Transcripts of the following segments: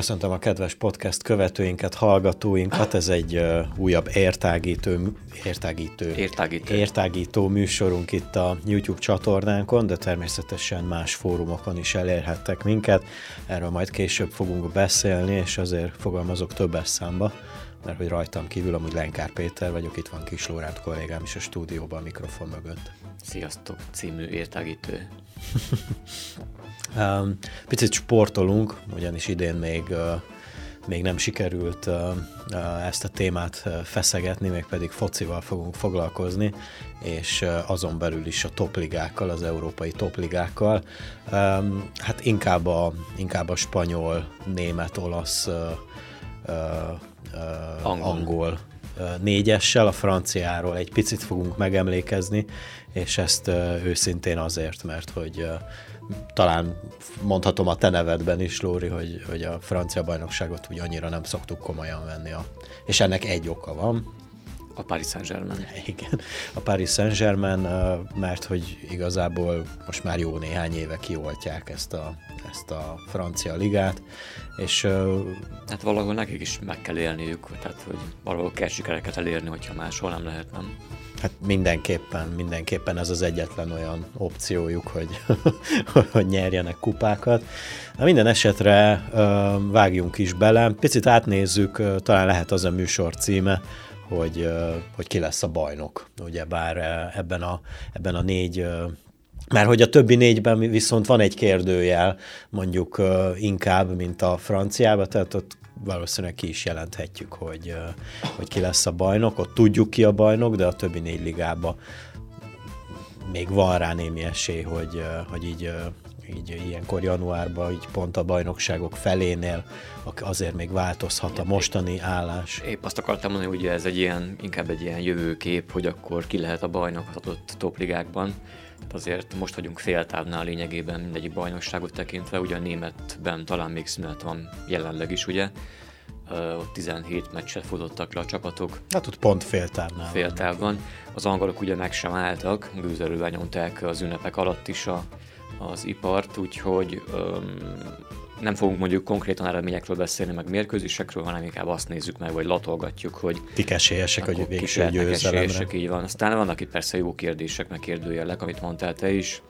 Köszöntöm a kedves podcast követőinket, hallgatóinkat. Ez egy uh, újabb értágító, értágító, Értágító. értágító műsorunk itt a YouTube csatornánkon, de természetesen más fórumokon is elérhettek minket. Erről majd később fogunk beszélni, és azért fogalmazok többes számba, mert hogy rajtam kívül amúgy Lenkár Péter vagyok, itt van Kis Lórát kollégám is a stúdióban a mikrofon mögött. Sziasztok című értágító. Picit sportolunk, ugyanis idén még, még nem sikerült ezt a témát feszegetni, még pedig focival fogunk foglalkozni, és azon belül is a topligákkal, az európai topligákkal. Hát inkább a, inkább a spanyol, német, olasz, Angol. angol négyessel, a franciáról egy picit fogunk megemlékezni, és ezt őszintén azért, mert hogy talán mondhatom a te nevedben is, Lóri, hogy, hogy a francia bajnokságot úgy annyira nem szoktuk komolyan venni. A, és ennek egy oka van, A Paris Saint-Germain. igen, a Paris Saint-Germain, mert hogy igazából most már jó néhány éve kioltják ezt a, ezt a francia ligát, és Hát valahol nekik is meg kell élniük, tehát hogy valahol kell sikereket elérni, hogyha máshol nem lehet, nem? Hát mindenképpen, mindenképpen ez az egyetlen olyan opciójuk, hogy, hogy nyerjenek kupákat. Na minden esetre vágjunk is bele, picit átnézzük, talán lehet az a műsor címe, hogy, hogy ki lesz a bajnok, ugyebár ö, ebben a, ebben a négy mert hogy a többi négyben viszont van egy kérdőjel, mondjuk inkább, mint a franciában, tehát ott valószínűleg ki is jelenthetjük, hogy, hogy ki lesz a bajnok. Ott tudjuk ki a bajnok, de a többi négy ligában még van rá némi esély, hogy, hogy így, így ilyenkor januárban, így pont a bajnokságok felénél azért még változhat a mostani állás. Épp azt akartam mondani, hogy ugye ez egy ilyen, inkább egy ilyen jövőkép, hogy akkor ki lehet a bajnok az adott topligákban. Tehát azért most vagyunk féltávnál lényegében mindegyik bajnokságot tekintve, ugye a németben talán még szünet van jelenleg is, ugye. Ott 17 meccset futottak le a csapatok, Hát ott pont féltávnál. féltávban. Az angolok ugye meg sem álltak, gőzerővel nyomták az ünnepek alatt is a, az ipart, úgyhogy öm, nem fogunk mondjuk konkrétan eredményekről beszélni, meg mérkőzésekről, hanem inkább azt nézzük meg, vagy latolgatjuk, hogy Kik esélyesek, hogy végső győzelemre. esélyesek, így van. Aztán vannak itt persze jó kérdések, meg kérdőjelek, amit mondtál te is.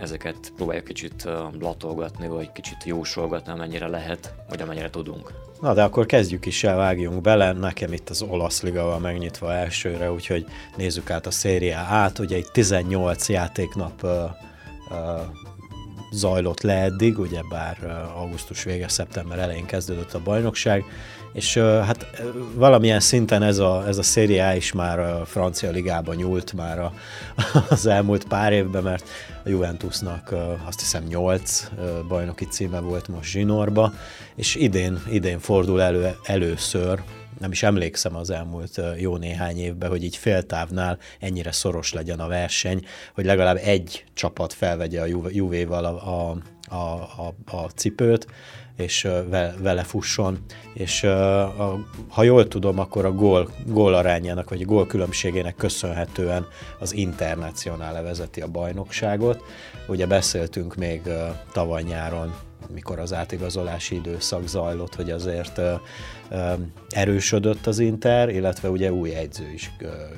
Ezeket próbáljuk kicsit latolgatni, vagy kicsit jósolgatni, amennyire lehet, vagy amennyire tudunk. Na, de akkor kezdjük is el, vágjunk bele. Nekem itt az olasz liga van megnyitva elsőre, úgyhogy nézzük át a szériá át. Ugye egy 18 játéknap zajlott le eddig, ugye bár uh, augusztus vége, szeptember elején kezdődött a bajnokság, és uh, hát valamilyen szinten ez a, ez a szériá is már a francia ligában nyúlt már a, az elmúlt pár évben, mert a Juventusnak azt hiszem 8 uh, bajnoki címe volt most zsinórba, és idén, idén fordul elő először, nem is emlékszem az elmúlt jó néhány évben, hogy így féltávnál ennyire szoros legyen a verseny, hogy legalább egy csapat felvegye a Juvéval a, a, a, a, a cipőt, és vele fusson, és ha jól tudom, akkor a gól, gól arányának, vagy a gól különbségének köszönhetően az Internacionále vezeti a bajnokságot. Ugye beszéltünk még tavaly nyáron mikor az átigazolási időszak zajlott, hogy azért erősödött az Inter, illetve ugye új edző is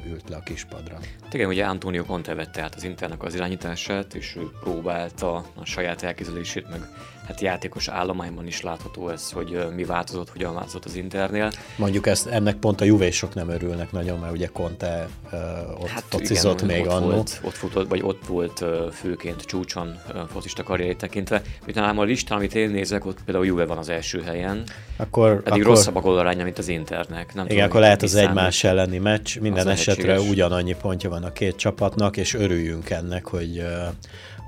ült le a kispadra. Hát igen, ugye Antonio Conte vette át az Internek az irányítását, és ő próbálta a saját elképzelését, meg hát játékos állományban is látható ez, hogy mi változott, hogyan változott az Internél. Mondjuk ezt, ennek pont a juvésok nem örülnek nagyon, mert ugye Conte ö, ott hát tocizott igen, még ott annó. Volt, ott futott, vagy ott volt ö, főként csúcson ö, focista karrierét tekintve. Utána a listán, amit én nézek, ott például Juve van az első helyen, Akkor, pedig akkor, rosszabb a gólaránya, mint az Internek. Nem igen, akkor lehet az kiszámít. egymás elleni meccs, minden Az esetre lehetséges. ugyanannyi pontja van a két csapatnak, és örüljünk ennek, hogy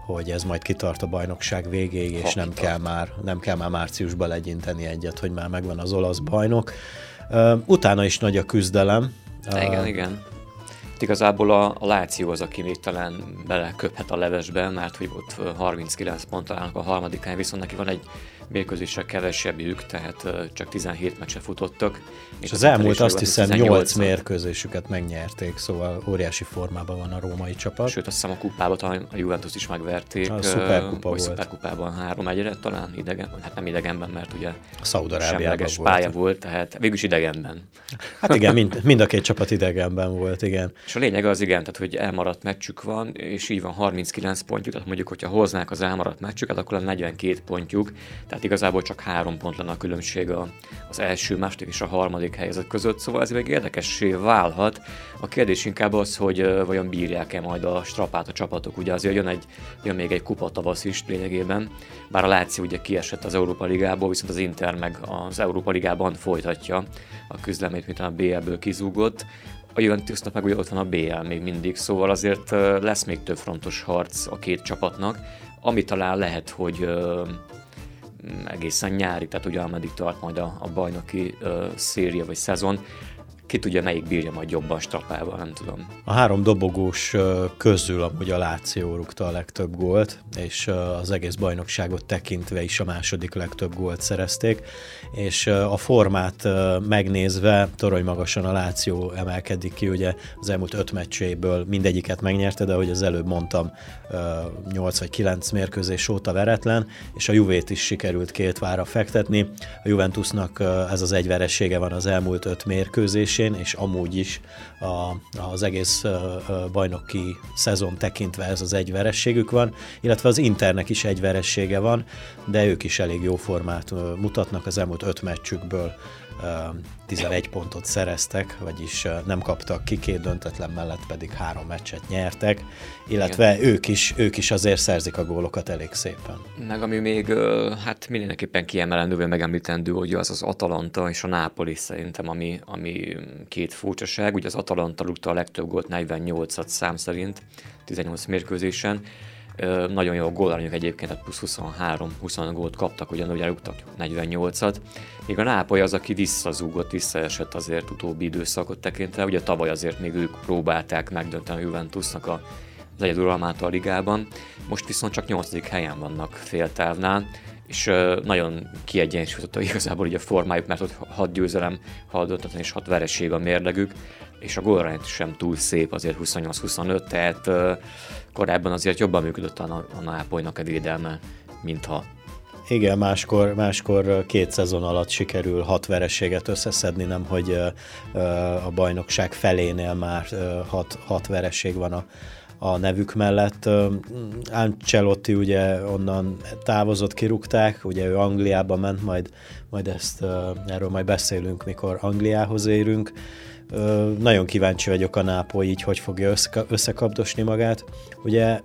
hogy ez majd kitart a bajnokság végéig, és Ha nem kitart. kell, már, nem kell már márciusban legyinteni egyet, hogy már megvan az olasz bajnok. Utána is nagy a küzdelem, Igen, igen. Igazából a, a Láció az, aki még talán beleköphet a levesbe, mert hogy ott 39 pont állnak a harmadik helyen, viszont neki van egy mérkőzésre kevesebbjük, tehát csak 17 meccse futottak. És az elmúlt azt hiszem 8 mérkőzésüket megnyerték, szóval óriási formában van a római csapat. Sőt, azt hiszem a kupában talán a Juventus is megverték. A szuperkupa volt. szuperkupában három egyre talán idegen, hát nem idegenben, mert ugye Szaudarábiában volt. pálya volt, tehát végülis idegenben. Hát igen, mind, mind a két csapat idegenben volt, igen. És a lényeg az igen, tehát hogy elmaradt meccsük van, és így van 39 pontjuk, tehát mondjuk, hogyha hoznák az elmaradt meccsüket, akkor a 42 pontjuk, tehát tehát igazából csak három pont lenne a különbség az első, második és a harmadik helyzet között, szóval ez még érdekessé válhat. A kérdés inkább az, hogy vajon bírják-e majd a strapát a csapatok, ugye azért jön, egy, jön még egy kupa tavasz is lényegében, bár a Láci ugye kiesett az Európa Ligából, viszont az Inter meg az Európa Ligában folytatja a küzdelmét, mint a BL-ből kizúgott a Juventusnak meg ugye ott van a BL még mindig, szóval azért lesz még több frontos harc a két csapatnak, ami talán lehet, hogy egészen nyári, tehát ugye ameddig tart majd a, a bajnoki ö, széria vagy szezon, ki tudja, melyik bírja majd jobban strapával, nem tudom. A három dobogós közül amúgy a Láció rúgta a legtöbb gólt, és az egész bajnokságot tekintve is a második legtöbb gólt szerezték, és a formát megnézve torony magasan a Láció emelkedik ki, ugye az elmúlt öt meccséből mindegyiket megnyerte, de ahogy az előbb mondtam, 8 vagy 9 mérkőzés óta veretlen, és a Juvét is sikerült két vára fektetni. A Juventusnak ez az egy veressége van az elmúlt öt mérkőzés, mérkőzésén, és amúgy is a, az egész bajnoki szezon tekintve ez az egy verességük van, illetve az Internek is egy veressége van, de ők is elég jó formát mutatnak az elmúlt öt meccsükből 11 pontot szereztek, vagyis nem kaptak ki, két döntetlen mellett pedig három meccset nyertek, illetve ők is, ők is azért szerzik a gólokat elég szépen. Meg ami még hát mindenképpen kiemelendő, vagy megemlítendő, hogy az az Atalanta és a Nápoli szerintem, ami, ami két furcsaság. Ugye az Atalanta rúgta a legtöbb gólt 48-at szám szerint, 18 mérkőzésen, nagyon jó gólarányok egyébként, tehát plusz 23 25 gólt kaptak, ugyanúgy rúgtak 48-at. Még a Nápoly az, aki visszazúgott, visszaesett azért utóbbi időszakot tekintve. Ugye tavaly azért még ők próbálták megdönteni a Juventusnak a az egyeduralmát a ligában. Most viszont csak 8. helyen vannak féltávnál, és nagyon kiegyensúlyozott igazából így a formájuk, mert ott 6 győzelem, 6 döntetlen és 6 vereség a mérlegük, és a gólrányt sem túl szép, azért 28-25, tehát korábban azért jobban működött a, a Nápolynak a védelme, mintha igen, máskor, máskor két szezon alatt sikerül hat vereséget összeszedni, nem hogy a bajnokság felénél már hat, hat vereség van a, a nevük mellett. Ancelotti ugye onnan távozott, kirúgták, ugye ő Angliába ment, majd, majd ezt, erről majd beszélünk, mikor Angliához érünk. Nagyon kíváncsi vagyok a Nápoly így, hogy fogja összekapdosni magát. Ugye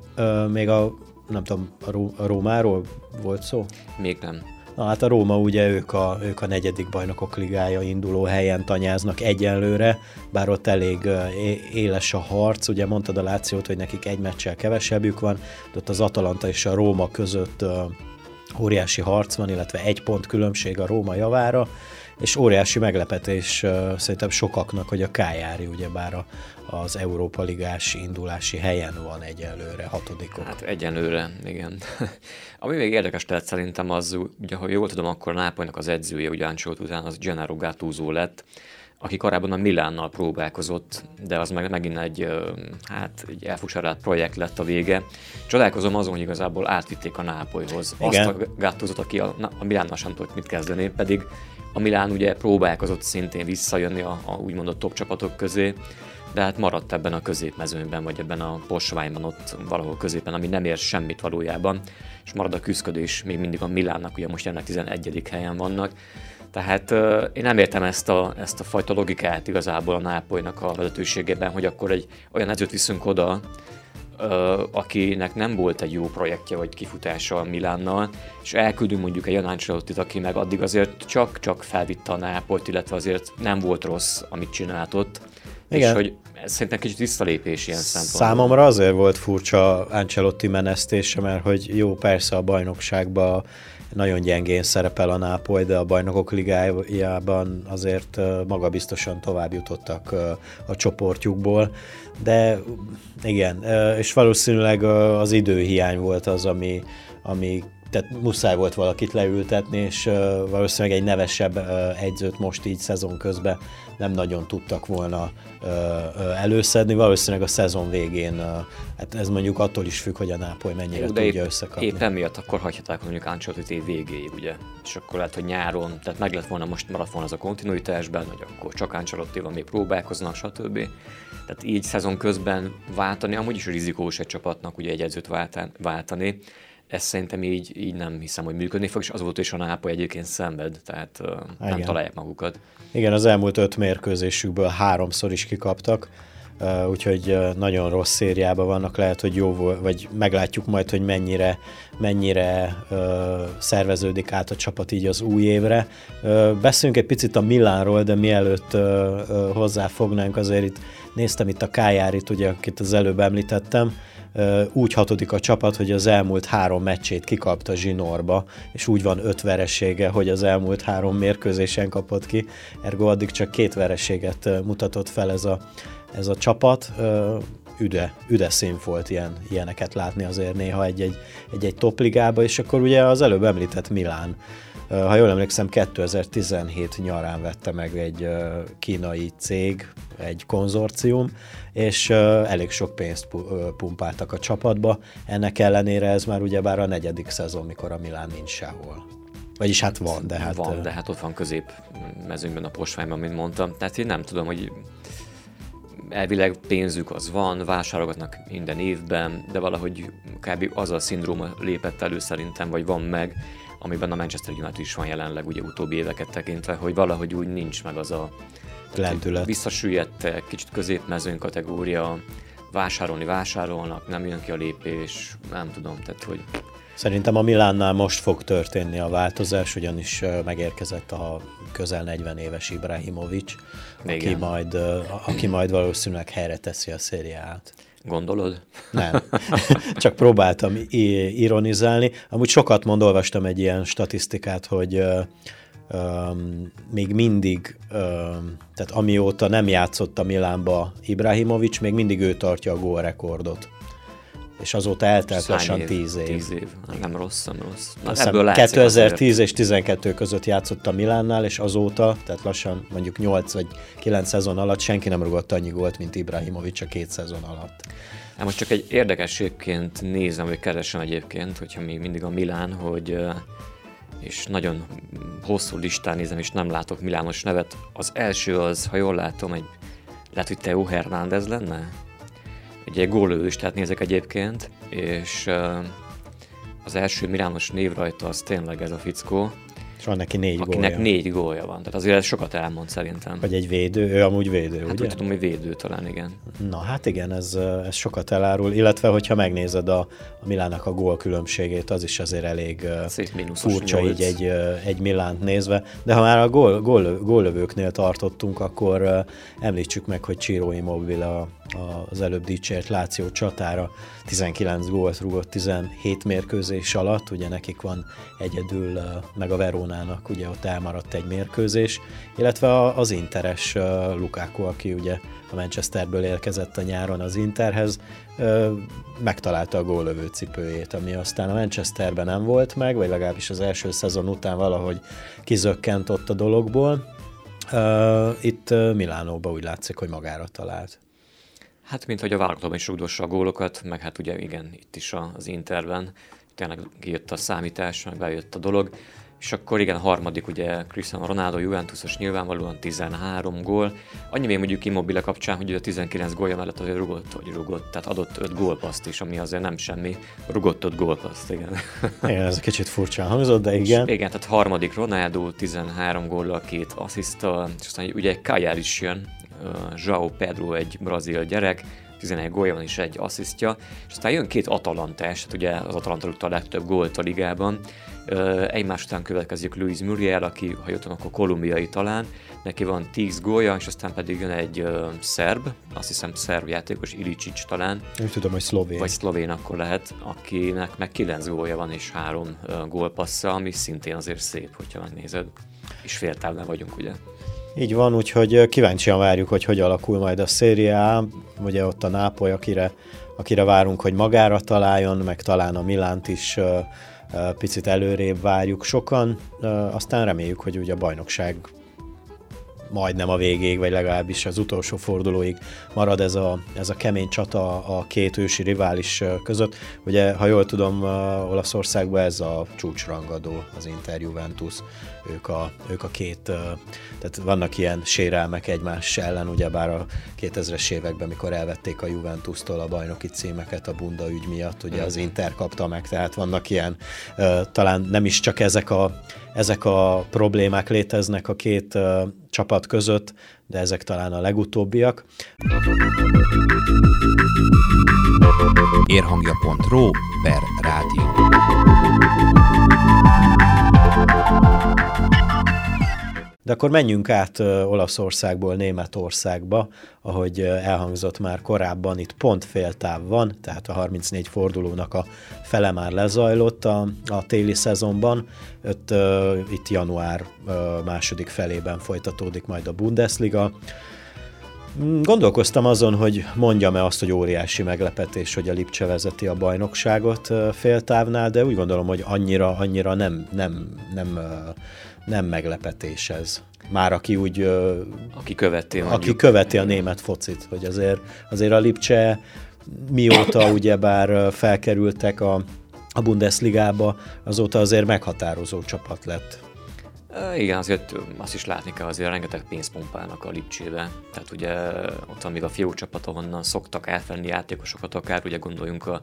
még a, nem tudom, a Rómáról volt szó? Még nem. Na hát a Róma ugye ők a, ők a negyedik bajnokok ligája induló helyen tanyáznak egyenlőre, bár ott elég éles a harc, ugye mondtad a Lációt, hogy nekik egy meccsel kevesebbük van, de ott az Atalanta és a Róma között óriási harc van, illetve egy pont különbség a Róma javára, és óriási meglepetés uh, szerintem sokaknak, hogy a Kájári ugyebár a, az Európa Ligás indulási helyen van egyelőre, hatodikok. Hát egyelőre, igen. Ami még érdekes lehet szerintem az, ugye, ha jól tudom, akkor Nápolynak az edzője, ugye Ancelotti után az Gennaro Gattuso lett, aki korábban a Milánnal próbálkozott, de az meg megint egy, hát, egy elfusarált projekt lett a vége. Csodálkozom azon, hogy igazából átvitték a Nápolyhoz. Igen. Azt a Gattuzot, aki a, a Milánnal sem tudott mit kezdeni, pedig a Milán ugye próbálkozott szintén visszajönni a, a úgymond a top csapatok közé, de hát maradt ebben a középmezőnyben, vagy ebben a posványban ott valahol középen, ami nem ér semmit valójában, és marad a küzdködés még mindig a Milánnak, ugye most jelenleg 11. helyen vannak. Tehát uh, én nem értem ezt a, ezt a fajta logikát igazából a Nápolynak a vezetőségében, hogy akkor egy olyan edzőt viszünk oda, akinek nem volt egy jó projektje vagy kifutása a Milánnal, és elküldünk mondjuk egy Jan aki meg addig azért csak-csak felvitte a Nápolyt, illetve azért nem volt rossz, amit csinált ott, Igen. És hogy ez szerintem kicsit visszalépés ilyen szempontból. Számomra azért volt furcsa Ancelotti menesztése, mert hogy jó, persze a bajnokságban nagyon gyengén szerepel a Nápoly, de a bajnokok ligájában azért magabiztosan tovább jutottak a csoportjukból. De igen, és valószínűleg az időhiány volt az, ami, ami tehát muszáj volt valakit leültetni, és valószínűleg egy nevesebb egyzőt most így szezon közben nem nagyon tudtak volna előszedni. Valószínűleg a szezon végén, hát ez mondjuk attól is függ, hogy a Nápoly mennyire Jó, tudja épp, összekapni. Épp emiatt akkor hagyhatják mondjuk Ancelotti év végéig, ugye? És akkor lehet, hogy nyáron, tehát meg lett volna, most maradt volna az a kontinuitásban, hogy akkor csak Ancelotti van, még próbálkoznak, stb. Tehát így szezon közben váltani, amúgy is rizikós egy csapatnak ugye egy edzőt váltani, ez szerintem így, így nem hiszem, hogy működni fog, és az volt is a Nápoly egyébként szenved, tehát uh, nem találják magukat. Igen, az elmúlt öt mérkőzésükből háromszor is kikaptak, uh, úgyhogy uh, nagyon rossz szériában vannak, lehet, hogy jó volt, vagy meglátjuk majd, hogy mennyire, mennyire uh, szerveződik át a csapat így az új évre. Beszéljünk egy picit a Milánról, de mielőtt hozzáfognánk, azért itt néztem itt a Kájárit, ugye, akit az előbb említettem, úgy hatodik a csapat, hogy az elmúlt három meccsét kikapta zsinórba, és úgy van öt veresége, hogy az elmúlt három mérkőzésen kapott ki. Ergo addig csak két vereséget mutatott fel ez a, ez a csapat. Üde, üde szín volt ilyen, ilyeneket látni azért néha egy-egy, egy-egy topligába, és akkor ugye az előbb említett Milán ha jól emlékszem, 2017 nyarán vette meg egy kínai cég, egy konzorcium, és elég sok pénzt pumpáltak a csapatba. Ennek ellenére ez már ugyebár a negyedik szezon, mikor a Milán nincs sehol. Vagyis hát van, de hát... Van, de hát ott van közép mezőnyben a posványban, mint mondtam. Tehát én nem tudom, hogy elvileg pénzük az van, vásárolgatnak minden évben, de valahogy kb. az a szindróma lépett elő szerintem, vagy van meg, amiben a Manchester United is van jelenleg ugye utóbbi éveket tekintve, hogy valahogy úgy nincs meg az a lendület. Visszasüllyedtek, kicsit középmezőn kategória, vásárolni vásárolnak, nem jön ki a lépés, nem tudom, tehát hogy... Szerintem a Milánnál most fog történni a változás, ugyanis megérkezett a közel 40 éves Ibrahimovic, aki majd, aki majd valószínűleg helyre teszi a szériát. Gondolod? Nem. Csak próbáltam ironizálni. Amúgy sokat mond, olvastam egy ilyen statisztikát, hogy um, még mindig, um, tehát amióta nem játszott a Milánba Ibrahimovic, még mindig ő tartja a gólrekordot és azóta eltelt lassan év? 10 év. 10 év, nem rossz, nem rossz. Na, ebből 2010 azért. és 12 között játszott a Milánnál, és azóta, tehát lassan mondjuk 8 vagy 9 szezon alatt senki nem rugott annyi gólt, mint Ibrahimovic a két szezon alatt. Hát most csak egy érdekességként nézem, vagy keresem egyébként, hogyha még mindig a Milán, hogy és nagyon hosszú listán nézem, és nem látok Milános nevet. Az első az, ha jól látom, egy lehet, hogy Teo Hernández lenne? Ugye gólő is, tehát nézek egyébként, és az első Milános név rajta az tényleg ez a fickó, és van neki négy Akinek gólja. négy gólja van. Tehát azért ez sokat elmond szerintem. Vagy egy védő, ő amúgy védő, hát ugye? úgy tudom, hogy védő talán, igen. Na hát igen, ez, ez sokat elárul, illetve hogyha megnézed a, a Milának a gól különbségét, az is azért elég furcsa 8. így egy, egy Milánt nézve. De ha már a gól, gól, góllövőknél tartottunk, akkor említsük meg, hogy Ciro Immobile a, a, az előbb dicsért Láció csatára 19 gólt rúgott 17 mérkőzés alatt, ugye nekik van egyedül, meg a Verónának ugye ott elmaradt egy mérkőzés, illetve az Interes Lukáku, aki ugye a Manchesterből érkezett a nyáron az Interhez, megtalálta a góllövő cipőjét, ami aztán a Manchesterben nem volt meg, vagy legalábbis az első szezon után valahogy kizökkent ott a dologból. Itt Milánóban úgy látszik, hogy magára talált. Hát, mint hogy a válogatottban is rugdossa a gólokat, meg hát ugye igen, itt is az Interben tényleg kijött a számítás, meg bejött a dolog. És akkor igen, a harmadik ugye Cristiano Ronaldo, Juventusos nyilvánvalóan 13 gól. Annyi még mondjuk Immobile kapcsán, hogy a 19 gólja mellett azért rugott, hogy rugott, tehát adott 5 gólpaszt is, ami azért nem semmi. Rugott 5 gólpaszt, igen. Igen, ez kicsit furcsán hangzott, de igen. És igen, tehát harmadik Ronaldo, 13 góllal, két asszisztal, és aztán ugye Kajár is jön, João Pedro egy brazil gyerek, 11 gólja van és egy asszisztja, és aztán jön két Atalantás, hát ugye az Atalanta a legtöbb gólt a ligában, egymás után következik Luis Muriel, aki, ha jöttem, akkor kolumbiai talán, neki van 10 gólya, és aztán pedig jön egy uh, szerb, azt hiszem szerb játékos, Ilicic talán. Nem tudom, hogy szlovén. Vagy szlovén akkor lehet, akinek meg 9 gólja van és 3 uh, gólpassza, ami szintén azért szép, hogyha megnézed. És féltávnál vagyunk, ugye? Így van, úgyhogy kíváncsian várjuk, hogy hogy alakul majd a széria. Ugye ott a Nápoly, akire, akire várunk, hogy magára találjon, meg talán a Milánt is picit előrébb várjuk sokan, aztán reméljük, hogy ugye a bajnokság majdnem a végéig, vagy legalábbis az utolsó fordulóig marad ez a, ez a kemény csata a két ősi rivális között. Ugye, ha jól tudom, Olaszországban ez a csúcsrangadó, az Inter Juventus, ők a, ők a két, tehát vannak ilyen sérelmek egymás ellen, ugyebár a 2000-es években, mikor elvették a Juventus-tól a bajnoki címeket a bunda ügy miatt, ugye az Inter kapta meg, tehát vannak ilyen, talán nem is csak ezek a, ezek a problémák léteznek a két csapat között, de ezek talán a legutóbbiak. Érhangja.ro per De akkor menjünk át Olaszországból Németországba, ahogy elhangzott már korábban, itt pont féltáv van, tehát a 34 fordulónak a fele már lezajlott a, a téli szezonban, Öt, uh, itt január uh, második felében folytatódik majd a Bundesliga. Mm, gondolkoztam azon, hogy mondjam-e azt, hogy óriási meglepetés, hogy a Lipcse vezeti a bajnokságot féltávnál, de úgy gondolom, hogy annyira, annyira nem, nem, nem nem meglepetés ez. Már aki úgy... Aki követi, mondjuk. Aki követi a német focit, hogy azért, azért a Lipcse mióta ugyebár felkerültek a, a Bundesligába, azóta azért meghatározó csapat lett. Igen, azért azt is látni kell, azért rengeteg pénzt pumpálnak a Lipcsébe. Tehát ugye ott van még a fiú csapat, ahonnan szoktak átvenni játékosokat, akár ugye gondoljunk a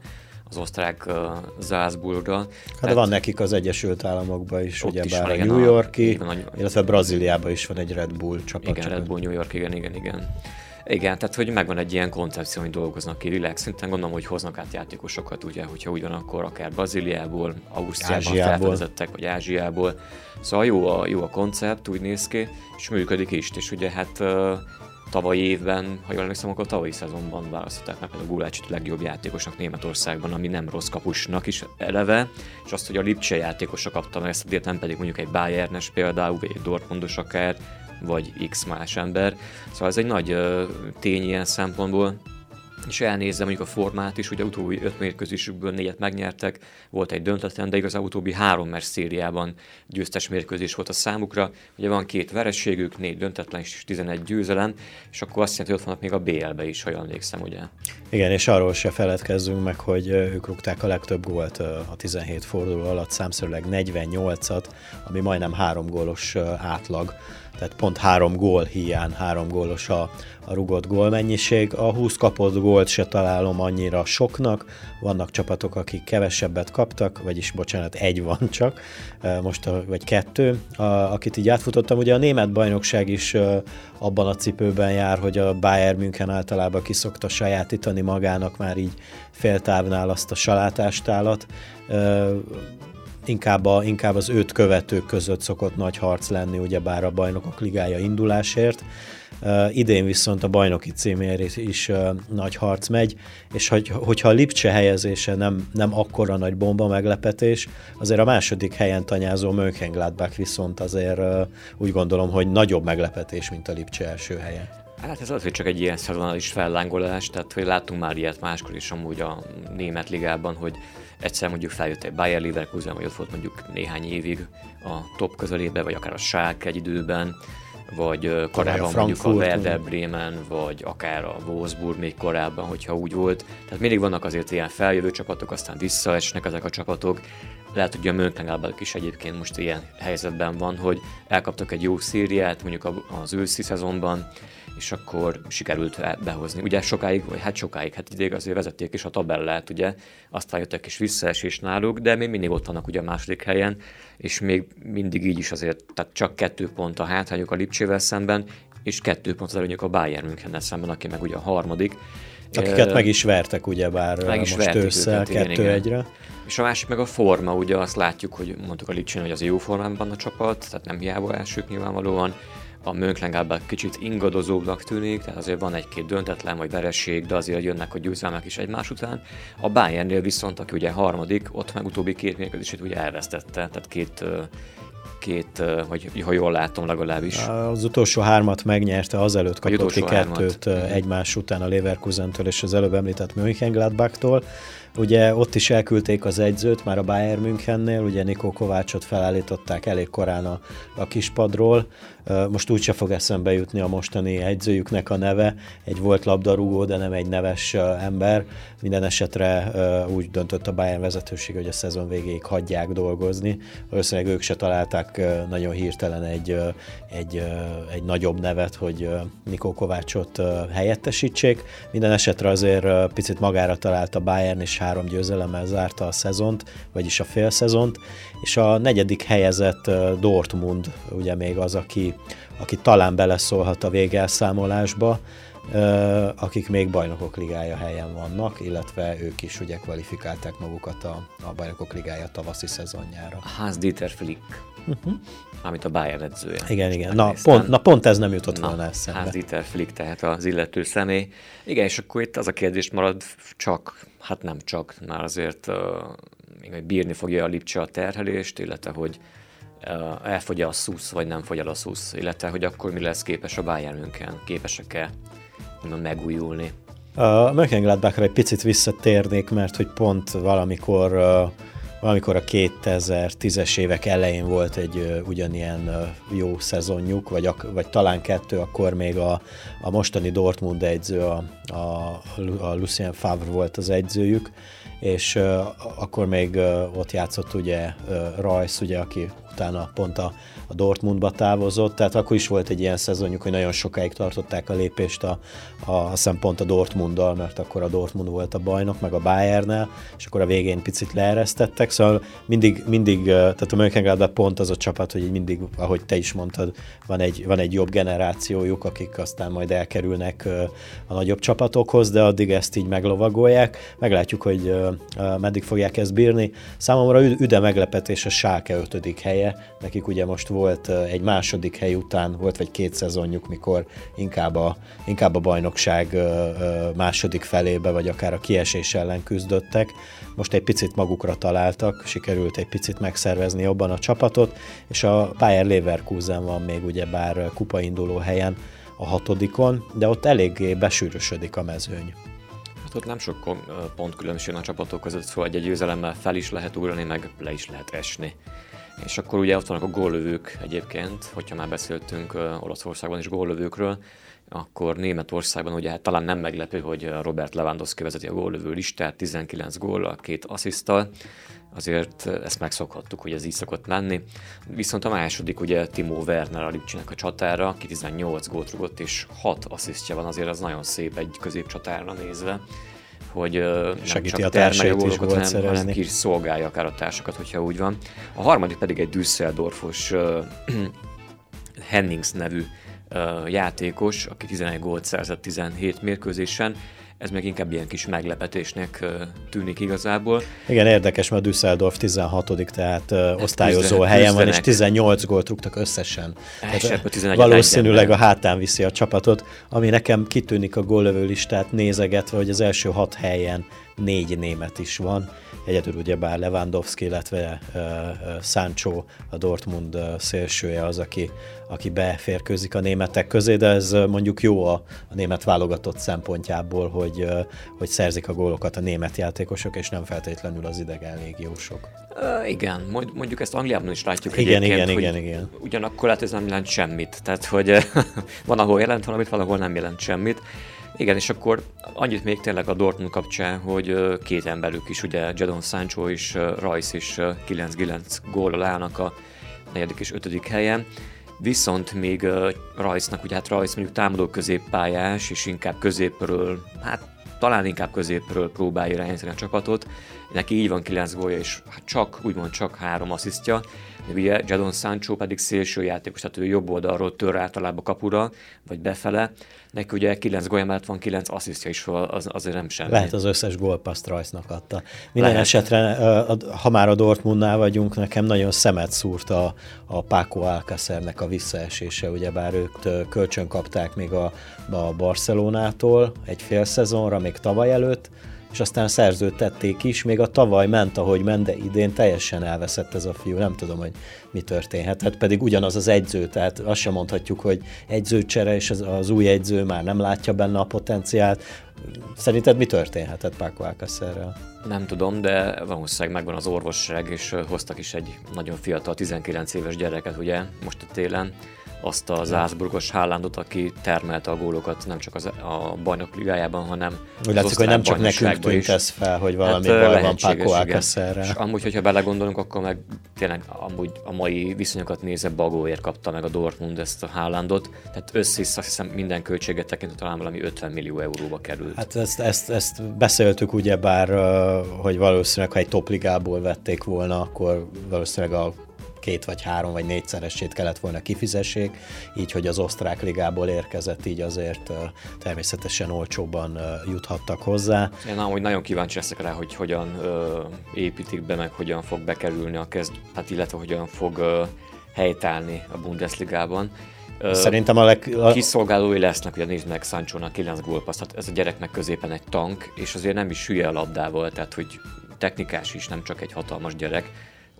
az osztrák uh, Salzburgra. Hát Tehát van nekik az Egyesült Államokban is, ugye bár a New Yorki, a, illetve Brazíliában is van egy Red Bull csapat. Igen, Red Bull New York, igen, igen, igen. Igen, tehát hogy megvan egy ilyen koncepció, hogy dolgoznak ki világ szinten, gondolom, hogy hoznak át játékosokat, ugye, hogyha úgy van, akkor akár Brazíliából, Ausztriában felfedezettek, vagy Ázsiából. Szóval jó a, jó a koncept, úgy néz ki, és működik is, és ugye hát tavaly évben, ha jól emlékszem, akkor tavalyi szezonban választották meg a Gulácsit a legjobb játékosnak Németországban, ami nem rossz kapusnak is eleve, és azt, hogy a Lipcse játékosa kapta meg ezt a díjat, nem pedig mondjuk egy Bayernes például, vagy egy Dortmundos akár, vagy X más ember. Szóval ez egy nagy uh, tény ilyen szempontból és elnézem mondjuk a formát is, ugye utóbbi öt mérkőzésükből négyet megnyertek, volt egy döntetlen, de igaz, utóbbi három meccs szériában győztes mérkőzés volt a számukra. Ugye van két vereségük, négy döntetlen és 11 győzelem, és akkor azt jelenti, hogy ott vannak még a BL-be is, ha jól emlékszem, ugye. Igen, és arról se feledkezzünk meg, hogy ők rúgták a legtöbb gólt a 17 forduló alatt, számszerűleg 48-at, ami majdnem három gólos átlag tehát pont három gól hiány, három gólos a, a rugott gólmennyiség. A 20 kapott gólt se találom annyira soknak, vannak csapatok, akik kevesebbet kaptak, vagyis bocsánat, egy van csak, most vagy kettő, akit így átfutottam. Ugye a német bajnokság is abban a cipőben jár, hogy a Bayern München általában kiszokta sajátítani magának már így féltávnál azt a salátástálat inkább, a, inkább az őt követők között szokott nagy harc lenni, ugyebár a bajnokok ligája indulásért. Idén viszont a bajnoki címért is nagy harc megy, és hogy, hogyha a Lipcse helyezése nem, nem akkora nagy bomba meglepetés, azért a második helyen tanyázó Mönchengladbach viszont azért úgy gondolom, hogy nagyobb meglepetés, mint a Lipcse első helye. Hát ez az, hogy csak egy ilyen szezonális fellángolás, tehát hogy láttunk már ilyet máskor is amúgy a német ligában, hogy egyszer mondjuk feljött egy Bayer Leverkusen, vagy ott volt mondjuk néhány évig a top közelébe, vagy akár a Schalke egy időben, vagy korábban mondjuk a Werder Bremen, vagy akár a Wolfsburg még korábban, hogyha úgy volt. Tehát mindig vannak azért ilyen feljövő csapatok, aztán visszaesnek ezek a csapatok. Lehet, hogy a Mönchengladbach is egyébként most ilyen helyzetben van, hogy elkaptak egy jó szériát, mondjuk az őszi szezonban, és akkor sikerült behozni. Ugye sokáig, vagy hát sokáig, hát idég azért vezették is a tabellát, ugye, aztán jöttek is visszaesés náluk, de még mindig ott vannak ugye a második helyen, és még mindig így is azért, tehát csak kettő pont a hátrányuk a Lipcsével szemben, és kettő pont az előnyük a Bayern München szemben, aki meg ugye a harmadik. Akiket meg is vertek ugyebár meg is most ősszel, kettő egyre. És a másik meg a forma, ugye azt látjuk, hogy mondtuk a Lipcsin, hogy az jó formában van a csapat, tehát nem hiába elsők nyilvánvalóan. A Mönchengladbach kicsit ingadozóbbnak tűnik, tehát azért van egy-két döntetlen vagy vereség, de azért jönnek a győzelmek is egymás után. A Bayernnél viszont, aki ugye harmadik, ott meg utóbbi két mérkőzését ugye elvesztette, tehát két két, vagy ha jól látom legalábbis. Az utolsó hármat megnyerte, azelőtt kapott ki kettőt hármat. egymás után a Leverkusentől és az előbb említett Mönchengladbachtól. Ugye ott is elküldték az egyzőt, már a Bayern Münchennél, ugye Nikó Kovácsot felállították elég korán a, a kispadról, most úgyse fog eszembe jutni a mostani egyzőjüknek a neve, egy volt labdarúgó, de nem egy neves ember. Minden esetre úgy döntött a Bayern vezetőség, hogy a szezon végéig hagyják dolgozni. Valószínűleg ők se találták nagyon hirtelen egy, egy, egy nagyobb nevet, hogy Nikó Kovácsot helyettesítsék. Minden esetre azért picit magára talált a Bayern, és három győzelemmel zárta a szezont, vagyis a félszezont, és a negyedik helyezett Dortmund ugye még az, aki, aki talán beleszólhat a végelszámolásba, akik még bajnokok ligája helyen vannak, illetve ők is ugye kvalifikálták magukat a, a bajnokok ligája tavaszi szezonjára. Ház Dieter Flick, uh-huh. amit a Bayern edzője. Igen, igen. Na pont, na pont ez nem jutott na, volna eszembe. Ház Dieter Flick, tehát az illető személy. Igen, és akkor itt az a kérdés marad csak, hát nem csak, már azért uh, még bírni fogja a Lipcse a terhelést, illetve hogy elfogy a szusz, vagy nem fogy el a szusz, illetve hogy akkor mi lesz képes a Bayern képesek-e megújulni. A Mönchengladbachra egy picit visszatérnék, mert hogy pont valamikor valamikor a 2010-es évek elején volt egy ugyanilyen jó szezonjuk, vagy, vagy talán kettő, akkor még a, a mostani Dortmund egyző, a, a, a Lucien Favre volt az egyzőjük, és akkor még ott játszott ugye Royce, ugye, aki utána pont a, a Dortmundba távozott, tehát akkor is volt egy ilyen szezonjuk, hogy nagyon sokáig tartották a lépést a, a, a szempont a Dortmunddal, mert akkor a Dortmund volt a bajnok, meg a Bayernnel, és akkor a végén picit leeresztettek, szóval mindig, mindig tehát a Mönchengladbach pont az a csapat, hogy mindig, ahogy te is mondtad, van egy, van egy jobb generációjuk, akik aztán majd elkerülnek a nagyobb csapatokhoz, de addig ezt így meglovagolják. Meglátjuk, hogy meddig fogják ezt bírni. Számomra üde meglepetés a Sáke ötödik helye, nekik ugye most volt egy második hely után, volt vagy két szezonjuk, mikor inkább a, inkább a bajnokság második felébe, vagy akár a kiesés ellen küzdöttek. Most egy picit magukra találtak, sikerült egy picit megszervezni jobban a csapatot, és a Bayer Leverkusen van még ugye bár kupainduló helyen, a hatodikon, de ott eléggé besűrösödik a mezőny. Hát ott nem sok pont különbség a csapatok között, szóval egy győzelemmel fel is lehet ugrani, meg le is lehet esni. És akkor ugye ott vannak a góllövők egyébként, hogyha már beszéltünk Olaszországban is góllövőkről, akkor Németországban ugye hát talán nem meglepő, hogy Robert Lewandowski vezeti a góllövő listát, 19 a két asszisztal, azért ezt megszokhattuk, hogy ez így szokott lenni. Viszont a második ugye Timo Werner a Lipcsinek a csatára, aki 18 gólt rugott és 6 asszisztja van, azért az nagyon szép egy középcsatára nézve hogy nem Segíti csak a gólokat, hanem, hanem ki is szolgálja akár a társakat, hogyha úgy van. A harmadik pedig egy Düsseldorfos Hennings nevű játékos, aki 11 gólt szerzett 17 mérkőzésen, ez meg inkább ilyen kis meglepetésnek tűnik igazából. Igen, érdekes, mert Düsseldorf 16 tehát uh, osztályozó küzdenek, helyen van, és 18 gólt rúgtak összesen. Tehát, valószínűleg a hátán viszi a csapatot, ami nekem kitűnik a góllövő listát nézegetve, hogy az első hat helyen négy német is van. Egyedül ugyebár Lewandowski, illetve Sancho, a Dortmund szélsője az, aki, aki beférkőzik a németek közé, de ez mondjuk jó a, a német válogatott szempontjából, hogy, hogy szerzik a gólokat a német játékosok, és nem feltétlenül az idegen légiósok. Uh, igen, mondjuk ezt Angliában is látjuk igen, igen, igen, igen. Ugyanakkor lehet ez nem jelent semmit. Tehát, hogy van, ahol jelent valamit, valahol nem jelent semmit. Igen, és akkor annyit még tényleg a Dortmund kapcsán, hogy két emberük is, ugye Jadon Sancho és Rice is 9-9 góllal állnak a negyedik és ötödik helyen. Viszont még Rice-nak, ugye hát Rice mondjuk támadó középpályás, és inkább középről, hát talán inkább középről próbálja irányítani a csapatot, neki így van 9 gólja, és hát csak, úgymond csak három asszisztja, de ugye Jadon Sancho pedig szélső játékos, tehát ő jobb oldalról tör általában kapura, vagy befele, neki ugye 9 gólya mellett van 9 asszisztja is, az, azért nem semmi. Lehet az összes gólpaszt Rajsznak adta. Minden Lehet. esetre, ha már a Dortmundnál vagyunk, nekem nagyon szemet szúrt a, a Paco Alcacernek a visszaesése, ugyebár ők kölcsön kapták még a, a Barcelonától egy fél szezonra, még tavaly előtt, és aztán szerződtették is, még a tavaly ment, ahogy ment, de idén teljesen elveszett ez a fiú, nem tudom, hogy mi történhetett, pedig ugyanaz az egyző, tehát azt sem mondhatjuk, hogy egyzőcsere, és az, az új egyző már nem látja benne a potenciált. Szerinted mi történhetett Páko Alcacerrel? Nem tudom, de valószínűleg megvan az orvosság, és hoztak is egy nagyon fiatal, 19 éves gyereket, ugye, most a télen, azt az Zászburgos Hállandot, aki termelte a gólokat nem csak az, a bajnok ligájában, hanem Úgy látszik, hogy nem csak nekünk tűnt ez fel, hogy valami hát, baj van Paco Alcacerrel. És amúgy, hogyha belegondolunk, akkor meg tényleg amúgy a mai viszonyokat nézve Bagóért kapta meg a Dortmund ezt a Hállandot, tehát össze azt hiszem minden költséget tekintve talán valami 50 millió euróba került. Hát ezt, ezt, ezt beszéltük ugyebár, hogy valószínűleg, ha egy topligából vették volna, akkor valószínűleg a két vagy három vagy négyszeresét kellett volna kifizessék, így hogy az osztrák ligából érkezett, így azért természetesen olcsóban juthattak hozzá. Én amúgy nagyon kíváncsi leszek rá, hogy hogyan ö, építik be, meg hogyan fog bekerülni a kezd, hát illetve hogyan fog ö, helytállni a Bundesligában. Szerintem a leg... A... Kiszolgálói lesznek, ugye nézd meg Sancho-nak 9 gólpaszt, tehát ez a gyereknek középen egy tank, és azért nem is hülye a labdával, tehát hogy technikás is, nem csak egy hatalmas gyerek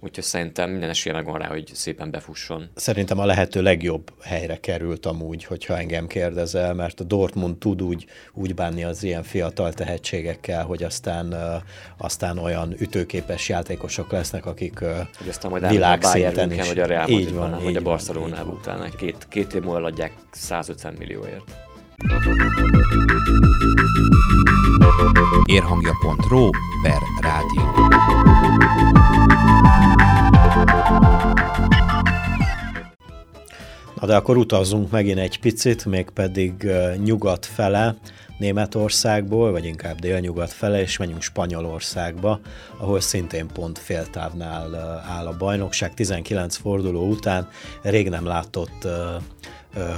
úgyhogy szerintem minden esélye megvan rá, hogy szépen befusson. Szerintem a lehető legjobb helyre került amúgy, hogyha engem kérdezel, mert a Dortmund tud úgy, úgy bánni az ilyen fiatal tehetségekkel, hogy aztán, uh, aztán olyan ütőképes játékosok lesznek, akik uh, hogy aztán majd világszinten is. Vagy a Real így van, vagy a Barcelonában utána. Két, két év múlva adják 150 millióért. Érhangja.ro per rádió. Na de akkor utazzunk megint egy picit, mégpedig nyugat fele, Németországból, vagy inkább délnyugat fele, és menjünk Spanyolországba, ahol szintén pont féltávnál áll a bajnokság. 19 forduló után rég nem látott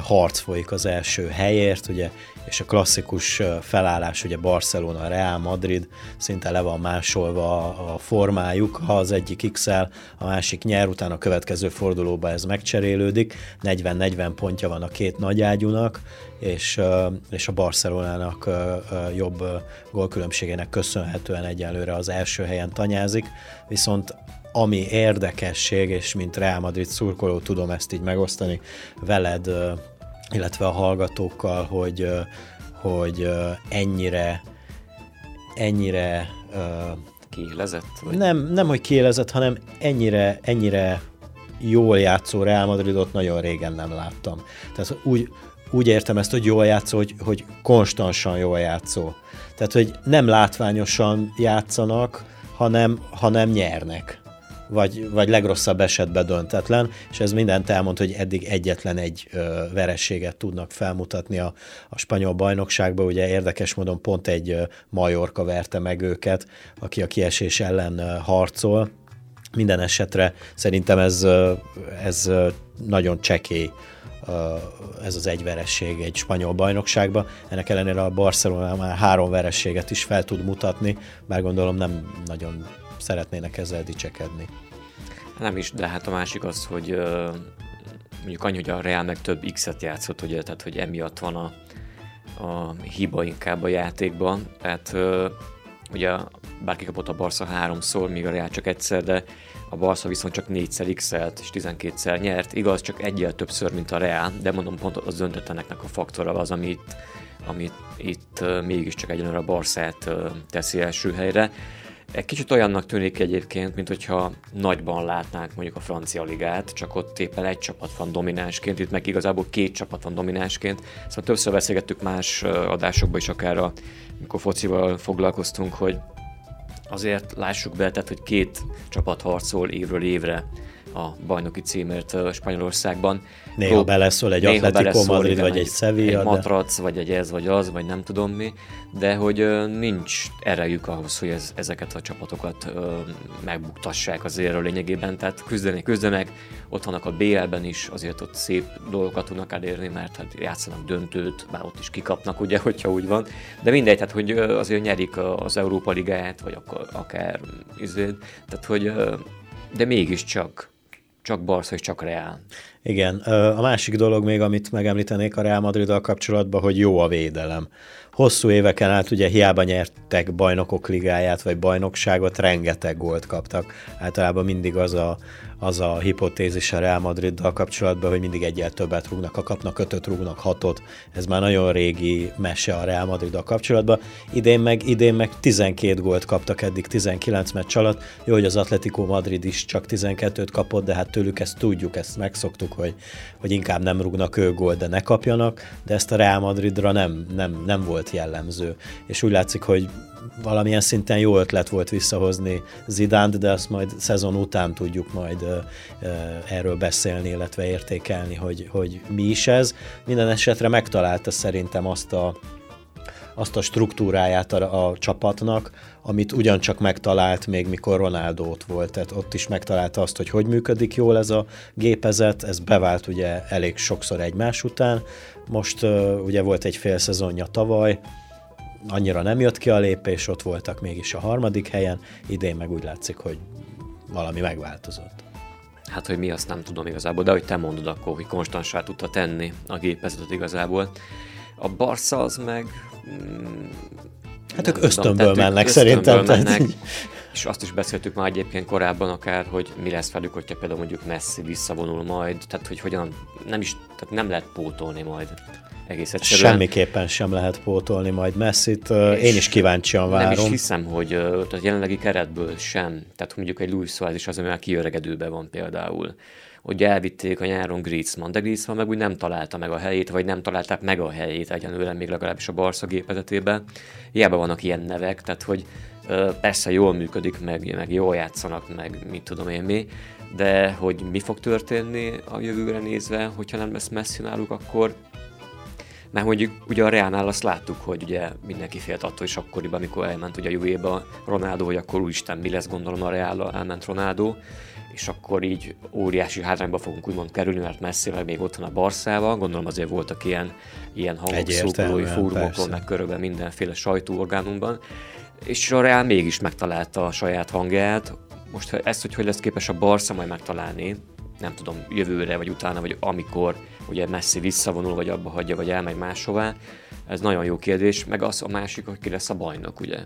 harc folyik az első helyért, ugye, és a klasszikus felállás, ugye Barcelona, Real Madrid szinte le van másolva a formájuk, ha az egyik XL, a másik nyer, utána a következő fordulóban ez megcserélődik, 40-40 pontja van a két nagyágyúnak, és, és a Barcelonának jobb gólkülönbségének köszönhetően egyelőre az első helyen tanyázik, viszont ami érdekesség, és mint Real Madrid szurkoló tudom ezt így megosztani veled, illetve a hallgatókkal, hogy, hogy ennyire ennyire kiélezett? Vagy? Nem, nem, hogy kiélezett, hanem ennyire, ennyire jól játszó Real Madridot nagyon régen nem láttam. Tehát úgy, úgy értem ezt, hogy jól játszó, hogy, hogy konstansan jól játszó. Tehát, hogy nem látványosan játszanak, hanem, hanem nyernek vagy, vagy legrosszabb esetben döntetlen, és ez mindent elmond, hogy eddig egyetlen egy ö, verességet tudnak felmutatni a, a spanyol bajnokságban. Ugye érdekes módon pont egy ö, Majorka verte meg őket, aki a kiesés ellen ö, harcol. Minden esetre szerintem ez, ez nagyon csekély ez az egy veresség egy spanyol bajnokságba. Ennek ellenére a Barcelona már három verességet is fel tud mutatni, bár gondolom nem nagyon szeretnének ezzel dicsekedni. Nem is, de hát a másik az, hogy mondjuk annyi, hogy a Real meg több X-et játszott, ugye, tehát hogy emiatt van a, a hiba inkább a játékban. Tehát ugye bárki kapott a Barca háromszor, míg a Real csak egyszer, de a Barca viszont csak négyszer x és 12-szer nyert. Igaz, csak egyel többször, mint a Real, de mondom pont az döntetleneknek a faktora az, amit, amit itt mégiscsak egyenlőre a Barszát teszi első helyre. Egy kicsit olyannak tűnik egyébként, mint hogyha nagyban látnánk mondjuk a francia ligát, csak ott éppen egy csapat van dominánsként, itt meg igazából két csapat van dominánsként. Szóval többször beszélgettük más adásokban is, akár a, amikor focival foglalkoztunk, hogy azért lássuk be, tehát, hogy két csapat harcol évről évre a bajnoki címért Spanyolországban. Néha Prób- beleszól egy néha Atletico Madrid, igen, vagy egy Sevilla. Egy de... matrac, vagy egy ez, vagy az, vagy nem tudom mi, de hogy nincs erejük ahhoz, hogy ez, ezeket a csapatokat megbuktassák azért a lényegében, tehát küzdeni, küzdenek, ott vannak a BL-ben is, azért ott szép dolgokat tudnak elérni, mert hát játszanak döntőt, bár ott is kikapnak, ugye, hogyha úgy van, de mindegy, tehát hogy azért nyerik az Európa Ligáját, vagy akár, akár izé, tehát hogy de mégiscsak csak Barca és csak Real. Igen, a másik dolog még, amit megemlítenék a Real Madriddal kapcsolatban, hogy jó a védelem hosszú éveken át ugye hiába nyertek bajnokok ligáját, vagy bajnokságot, rengeteg gólt kaptak. Általában mindig az a, az a hipotézis a Real Madriddal kapcsolatban, hogy mindig egyel többet rúgnak, ha kapnak ötöt, rúgnak hatot. Ez már nagyon régi mese a Real Madriddal kapcsolatban. Idén meg, idén meg 12 gólt kaptak eddig 19 meccs alatt. Jó, hogy az Atletico Madrid is csak 12-t kapott, de hát tőlük ezt tudjuk, ezt megszoktuk, hogy, hogy inkább nem rúgnak ő gólt, de ne kapjanak, de ezt a Real Madridra nem, nem, nem volt jellemző. És úgy látszik, hogy valamilyen szinten jó ötlet volt visszahozni Zidánt, de azt majd szezon után tudjuk majd erről beszélni, illetve értékelni, hogy, hogy mi is ez. Minden esetre megtalálta szerintem azt a, azt a struktúráját a, a csapatnak, amit ugyancsak megtalált még mikor Ronaldo ott volt, tehát ott is megtalálta azt, hogy hogy működik jól ez a gépezet, ez bevált ugye elég sokszor egymás után, most ugye volt egy fél szezonja tavaly, annyira nem jött ki a lépés, ott voltak mégis a harmadik helyen, idén meg úgy látszik, hogy valami megváltozott. Hát, hogy mi azt nem tudom igazából, de hogy te mondod akkor, hogy konstansá tudta tenni a gépezetet igazából. A Barca az meg... Mm, hát ők ösztönből tudom, mennek ösztönből szerintem. Mennek, tehát... És azt is beszéltük már egyébként korábban akár, hogy mi lesz velük, hogyha például mondjuk Messi visszavonul majd, tehát hogy hogyan, nem is, tehát nem lehet pótolni majd egész egyszerűen. Semmiképpen sem lehet pótolni majd Messi-t. Én is kíváncsian várom. Nem is hiszem, hogy a jelenlegi keretből sem. Tehát mondjuk egy Luis Suárez is az, ami már kiöregedőben van például. Hogy elvitték a nyáron Griezmann, de Griezmann meg úgy nem találta meg a helyét, vagy nem találták meg a helyét egyenlőre még legalábbis a Barca gépezetében. Hiába vannak ilyen nevek, tehát hogy persze jól működik, meg, meg jól játszanak, meg mit tudom én mi, de hogy mi fog történni a jövőre nézve, hogyha nem lesz Messi náluk, akkor mert mondjuk ugye a Reálnál azt láttuk, hogy ugye mindenki félt attól is akkoriban, amikor elment ugye a Juve-ba Ronaldo, hogy akkor úristen mi lesz, gondolom a Reál elment Ronaldo, és akkor így óriási hátrányba fogunk úgymond kerülni, mert messzire még ott van a Barszával, gondolom azért voltak ilyen, ilyen hangok szókolói fórumokon, meg körülbelül mindenféle sajtóorgánumban, és a Reál mégis megtalálta a saját hangját, most ezt, hogy hogy lesz képes a Barca majd megtalálni, nem tudom, jövőre, vagy utána, vagy amikor ugye messzi visszavonul, vagy abba hagyja, vagy elmegy máshová. Ez nagyon jó kérdés, meg az a másik, hogy ki lesz a bajnok, ugye?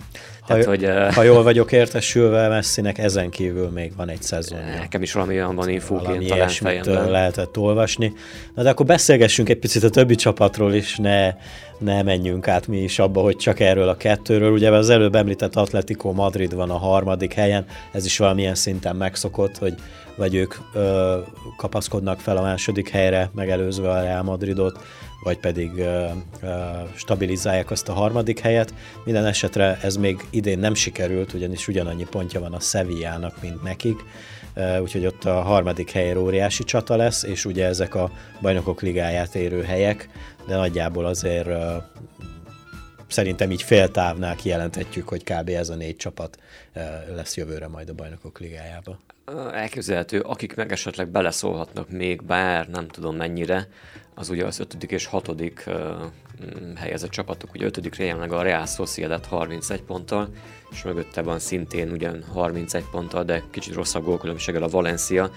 Ha, Tehát, hogy, ha jól vagyok értesülve, Messinek ezen kívül még van egy szezon. Nekem is valami olyan van infóként talán fejemben. lehetett olvasni. Na de akkor beszélgessünk egy picit a többi csapatról is, ne, ne menjünk át mi is abba, hogy csak erről a kettőről. Ugye az előbb említett Atletico Madrid van a harmadik helyen, ez is valamilyen szinten megszokott, hogy vagy ők ö, kapaszkodnak fel a második helyre, megelőzve a Real Madridot, vagy pedig stabilizálják azt a harmadik helyet. Minden esetre ez még idén nem sikerült, ugyanis ugyanannyi pontja van a Sevillának, mint nekik, úgyhogy ott a harmadik helyre óriási csata lesz, és ugye ezek a bajnokok ligáját érő helyek, de nagyjából azért szerintem így féltávnál kijelenthetjük, hogy kb. ez a négy csapat lesz jövőre majd a bajnokok ligájába. Elképzelhető, akik meg esetleg beleszólhatnak még, bár nem tudom mennyire, az ugye az ötödik és hatodik uh, helyezett csapatok, ugye ötödik jelenleg a Real Sociedad 31 ponttal, és mögötte van szintén ugyan 31 ponttal, de kicsit rosszabb gólkülönbséggel a Valencia.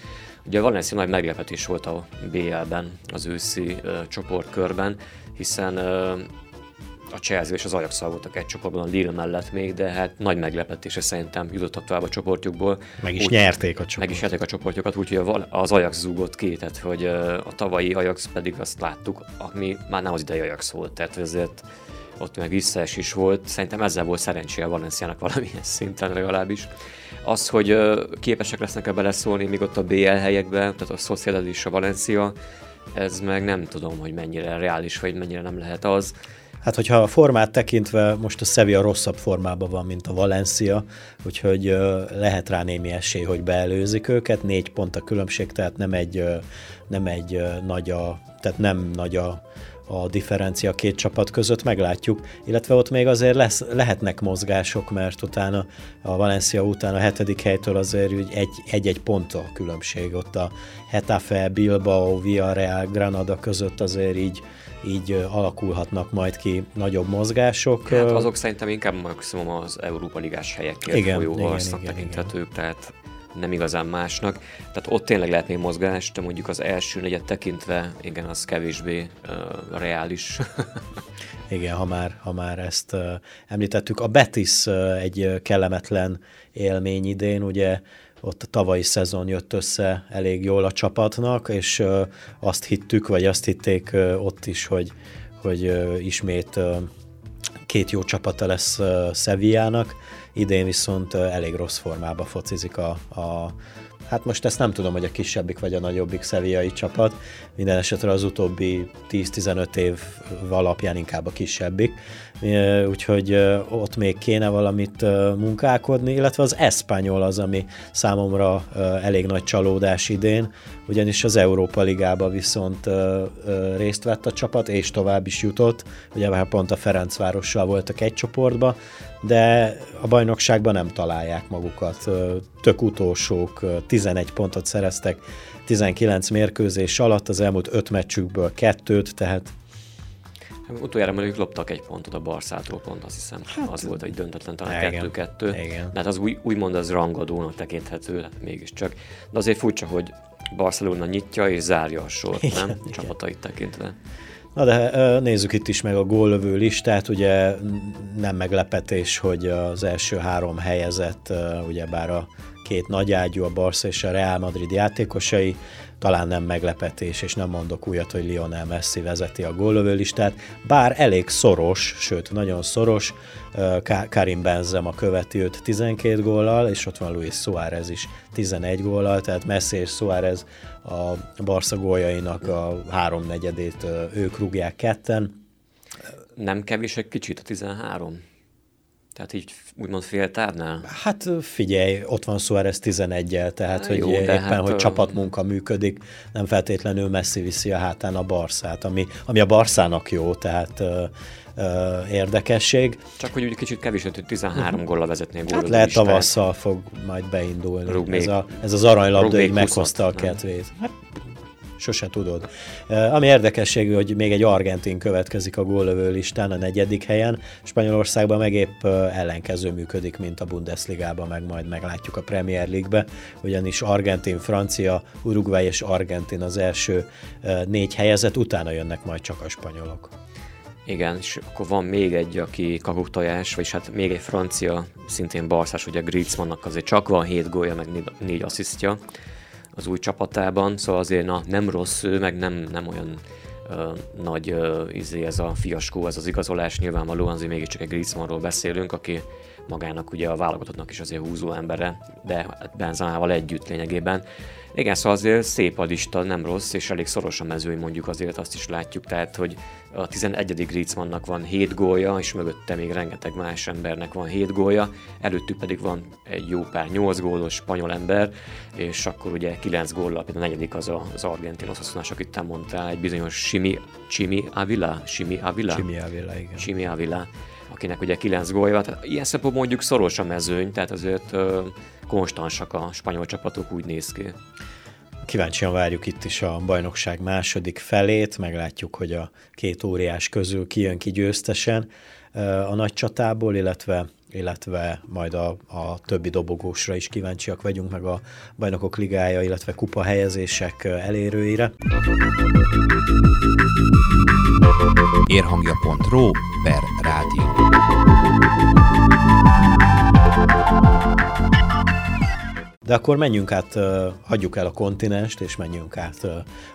Ugye a Valencia nagy meglepetés volt a BL-ben, az őszi uh, csoportkörben, hiszen uh, a Chelsea és az ajax voltak egy csoportban a Lille mellett még, de hát nagy meglepetése szerintem jutottak tovább a csoportjukból. Meg is úgy, nyerték a csoportot. Meg is nyerték a csoportjukat, úgyhogy az Ajax zúgott ki, tehát hogy a tavalyi Ajax pedig azt láttuk, ami már nem az idei Ajax volt, tehát ezért ott meg visszaesés volt. Szerintem ezzel volt szerencséje Valenciának valamilyen szinten legalábbis. Az, hogy képesek lesznek-e beleszólni még ott a BL helyekbe, tehát a Sociedad és a Valencia, ez meg nem tudom, hogy mennyire reális, vagy mennyire nem lehet az Hát, hogyha a formát tekintve most a Sevilla rosszabb formában van, mint a Valencia, úgyhogy lehet rá némi esély, hogy beelőzik őket. Négy pont a különbség, tehát nem egy, nem egy nagy a, tehát nem nagy a, a differencia két csapat között, meglátjuk, illetve ott még azért lesz, lehetnek mozgások, mert utána a Valencia után a hetedik helytől azért egy-egy pont a különbség, ott a Hetafe, Bilbao, Villarreal, Granada között azért így, így alakulhatnak majd ki nagyobb mozgások. Hát azok szerintem inkább maximum az Európa Ligás helyekért igen, folyó harcnak tekinthetők, igen. tehát nem igazán másnak. Tehát ott tényleg lehet még mozgás, de mondjuk az első negyed tekintve, igen, az kevésbé uh, reális. igen, ha már, ha már ezt uh, említettük. A Betis uh, egy kellemetlen élmény idén, ugye ott a tavalyi szezon jött össze elég jól a csapatnak, és azt hittük, vagy azt hitték ott is, hogy, hogy ismét két jó csapata lesz Sevillának, idén viszont elég rossz formában focizik a, a Hát most ezt nem tudom, hogy a kisebbik vagy a nagyobbik szeviai csapat, minden esetre az utóbbi 10-15 év alapján inkább a kisebbik, úgyhogy ott még kéne valamit munkálkodni, illetve az Espanyol az, ami számomra elég nagy csalódás idén, ugyanis az Európa Ligába viszont részt vett a csapat, és tovább is jutott, ugye már pont a Ferencvárossal voltak egy csoportba, de a bajnokságban nem találják magukat. Tök utolsók, 11 pontot szereztek 19 mérkőzés alatt, az elmúlt 5 meccsükből kettőt, tehát hát Utoljára mondjuk loptak egy pontot a Barszától pont, azt hiszem. Hát, az volt egy döntetlen, talán kettő-kettő. De hát az új, úgymond az rangadónak tekinthető, hát mégiscsak. De azért furcsa, hogy Barcelona nyitja és zárja a sort, igen, nem? Igen. Csapatait tekintve. Na de nézzük itt is meg a góllövő listát, ugye nem meglepetés, hogy az első három helyezett, ugye bár a két nagyágyú, a Barca és a Real Madrid játékosai, talán nem meglepetés, és nem mondok újat, hogy Lionel Messi vezeti a góllövő listát, bár elég szoros, sőt nagyon szoros, Karim Benzema követi őt 12 góllal, és ott van Luis Suárez is 11 góllal, tehát Messi és Suárez a Barca góljainak a háromnegyedét ők rúgják ketten. Nem kevés egy kicsit a 13? Tehát így úgymond féltávnál? Hát figyelj, ott van Suárez 11-el, tehát hogy Jó, éppen, hát, hogy csapatmunka működik, nem feltétlenül messzi viszi a hátán a Barszát, ami, ami a Barszának jó, tehát ö, ö, érdekesség. Csak hogy úgy kicsit kevés, hogy 13 góllal vezetné Hát lehet tavasszal fog majd beindulni. Rúg ez, a, ez az aranylabda így meghozta a kedvét. Hát sose tudod. Ami érdekességű, hogy még egy argentin következik a góllövő listán a negyedik helyen, Spanyolországban meg épp ellenkező működik, mint a Bundesligában, meg majd meglátjuk a Premier League-be, ugyanis Argentin, Francia, Uruguay és Argentin az első négy helyezett, utána jönnek majd csak a spanyolok. Igen, és akkor van még egy, aki kakuktojás, vagyis hát még egy francia, szintén barszás, ugye Griezmannnak azért csak van 7 gólja, meg 4 asszisztja, az új csapatában, szóval azért na, nem rossz meg nem, nem olyan ö, nagy ö, izé ez a fiaskó, ez az igazolás, nyilvánvalóan azért mégiscsak egy Griezmannról beszélünk, aki magának ugye a válogatottnak is azért húzó embere, de Benzánával együtt lényegében. Igen, szóval azért szép a lista, nem rossz, és elég szoros a mezőny, mondjuk azért azt is látjuk, tehát, hogy a 11. Griezmannnak van 7 gólya, és mögötte még rengeteg más embernek van 7 gólya, előttük pedig van egy jó pár 8 gólos spanyol ember, és akkor ugye 9 góllal, például a negyedik az a, az argentin oszaszonás, akit te mondtál, egy bizonyos Simi, Chimi Avila, Simi Avila? Simi Avila, igen. Simi Avila akinek ugye 9 gólja, tehát ilyen szempontból mondjuk szoros a mezőny, tehát azért ö, konstansak a spanyol csapatok, úgy néz ki. Kíváncsian várjuk itt is a bajnokság második felét, meglátjuk, hogy a két óriás közül ki jön ki győztesen a nagy csatából, illetve illetve majd a, a többi dobogósra is kíváncsiak vagyunk, meg a bajnokok ligája, illetve kupa helyezések elérőire. Érhangja.ro per rádió. De akkor menjünk át, hagyjuk el a kontinenst, és menjünk át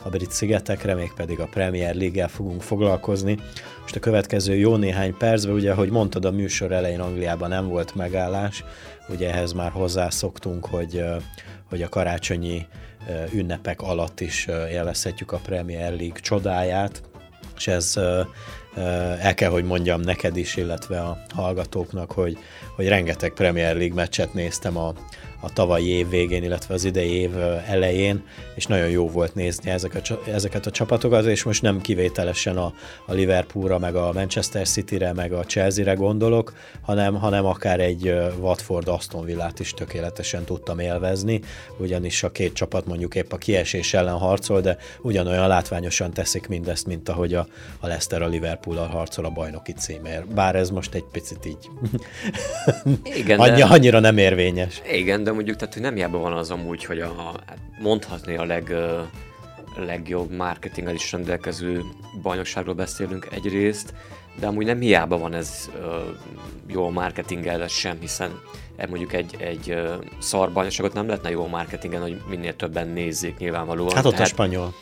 a brit szigetekre, mégpedig a Premier League-el fogunk foglalkozni. Most a következő jó néhány percben, ugye, ahogy mondtad, a műsor elején Angliában nem volt megállás, ugye ehhez már hozzászoktunk, hogy, hogy a karácsonyi ünnepek alatt is élvezhetjük a Premier League csodáját, és ez el kell, hogy mondjam neked is, illetve a hallgatóknak, hogy, hogy rengeteg Premier League meccset néztem a, a tavalyi év végén, illetve az idei év elején, és nagyon jó volt nézni ezeket, ezeket a csapatokat, és most nem kivételesen a, a Liverpoolra, meg a Manchester City-re, meg a Chelsea-re gondolok, hanem, hanem akár egy Watford Aston Villát is tökéletesen tudtam élvezni, ugyanis a két csapat mondjuk épp a kiesés ellen harcol, de ugyanolyan látványosan teszik mindezt, mint ahogy a, a Leicester a Liverpool-al harcol a bajnoki címért. Bár ez most egy picit így Igen, Annyi, de... annyira nem érvényes. Igen, de mondjuk, tehát hogy nem hiába van az amúgy, hogy a, hát mondhatni a leg, legjobb marketinggel is rendelkező bajnokságról beszélünk egyrészt, de amúgy nem hiába van ez uh, jó marketinggel sem, hiszen e mondjuk egy, egy uh, szar bajnokságot nem lehetne jó marketingen, hogy minél többen nézzék nyilvánvalóan. Hát ott Tehát, a spanyol.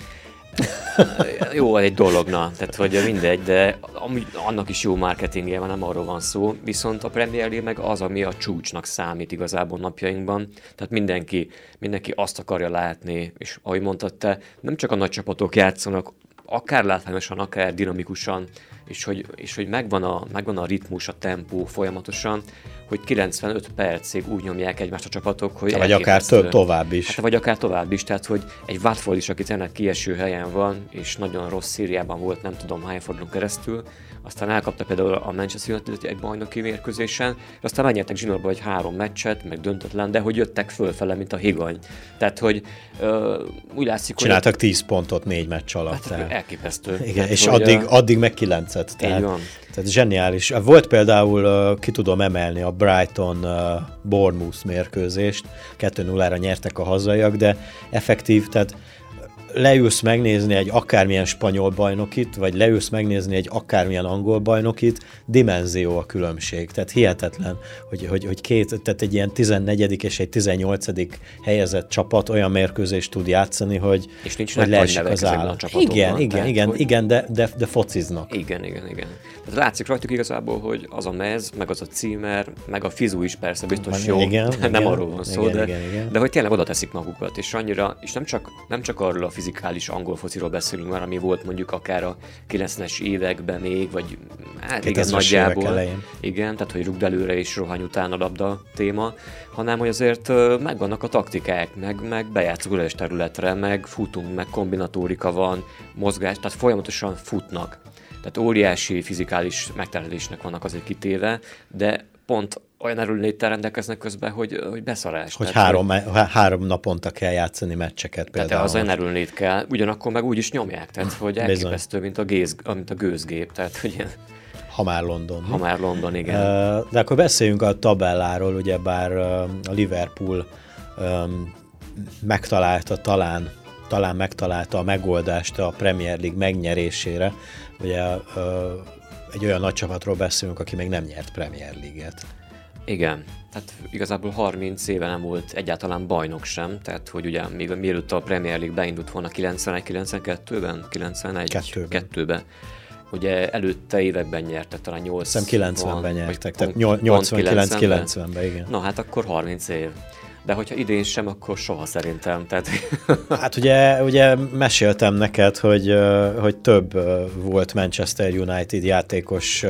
Jó, egy dologna, tehát hogy mindegy, de amúgy annak is jó marketingje van, nem arról van szó, viszont a Premier League meg az, ami a csúcsnak számít igazából napjainkban, tehát mindenki, mindenki azt akarja látni, és ahogy mondtad te, nem csak a nagy csapatok játszanak, akár látványosan, akár dinamikusan, és hogy, és hogy megvan, a, megvan a ritmus, a tempó folyamatosan, hogy 95 percig úgy nyomják egymást a csapatok, hogy... Vagy akár to- tovább is. Hát, vagy akár tovább is, tehát hogy egy Watford is, aki tényleg kieső helyen van, és nagyon rossz Szíriában volt, nem tudom hány fordulón keresztül, aztán elkapta például a Manchester United egy bajnoki mérkőzésen, aztán megnyertek zsinórba egy három meccset, meg döntetlen, de hogy jöttek fölfele, mint a higany. Tehát, hogy uh, úgy látszik, Csináltak hogy... 10 pontot négy meccs alatt. Hát, tehát. Elképesztő. Igen, tehát, és addig, a... addig meg kilencet. Tehát, így van. Tehát zseniális. Volt például, ki tudom emelni a Brighton uh, Bournemouth mérkőzést, 2-0-ra nyertek a hazaiak, de effektív, tehát leülsz megnézni egy akármilyen spanyol bajnokit, vagy leülsz megnézni egy akármilyen angol bajnokit, dimenzió a különbség. Tehát hihetetlen, hogy, hogy, hogy két, tehát egy ilyen 14. és egy 18. helyezett csapat olyan mérkőzést tud játszani, hogy, és nincs hogy leesik az áll. Igen, igen, tehát, igen, hogy... igen, de, de, de fociznak. Igen, igen, igen. Tehát látszik rajtuk igazából, hogy az a mez, meg az a címer, meg a fizu is persze biztos jó, igen, nem igen, arról van szó, igen, de, igen, igen. de hogy tényleg oda teszik magukat, és annyira, és nem csak, nem csak arról a fizikális angol fociról beszélünk már, ami volt mondjuk akár a 90-es években még, vagy hát igen, nagyjából. Igen, tehát hogy rugd előre és rohany után a labda téma, hanem hogy azért megvannak a taktikák, meg, meg bejátszunk területre, meg futunk, meg kombinatórika van, mozgás, tehát folyamatosan futnak. Tehát óriási fizikális megterhelésnek vannak azért kitéve, de pont olyan erőléttel rendelkeznek közben, hogy, hogy beszarás. Hogy tehát, három, hogy, három naponta kell játszani meccseket például. Tehát az olyan erőlét kell, ugyanakkor meg úgy is nyomják, tehát hogy elképesztő, mint a, géz, mint a gőzgép, tehát hogy ilyen, ha már London. Ha már London, igen. De akkor beszéljünk a tabelláról, ugye bár a Liverpool megtalálta talán talán megtalálta a megoldást a Premier League megnyerésére. Ugye egy olyan nagy csapatról beszélünk, aki még nem nyert Premier League-et. Igen, tehát igazából 30 éve nem volt egyáltalán bajnok sem, tehát hogy ugye még mielőtt a Premier League beindult volna 91-92-ben, 91 2-ben, ugye előtte években nyertek, talán 8 Szerintem 90-ben nyertek, tehát 89-90-ben, igen. Na hát akkor 30 év de hogyha idén sem, akkor soha szerintem. Tehát... Hát ugye, ugye meséltem neked, hogy, hogy több volt Manchester United játékos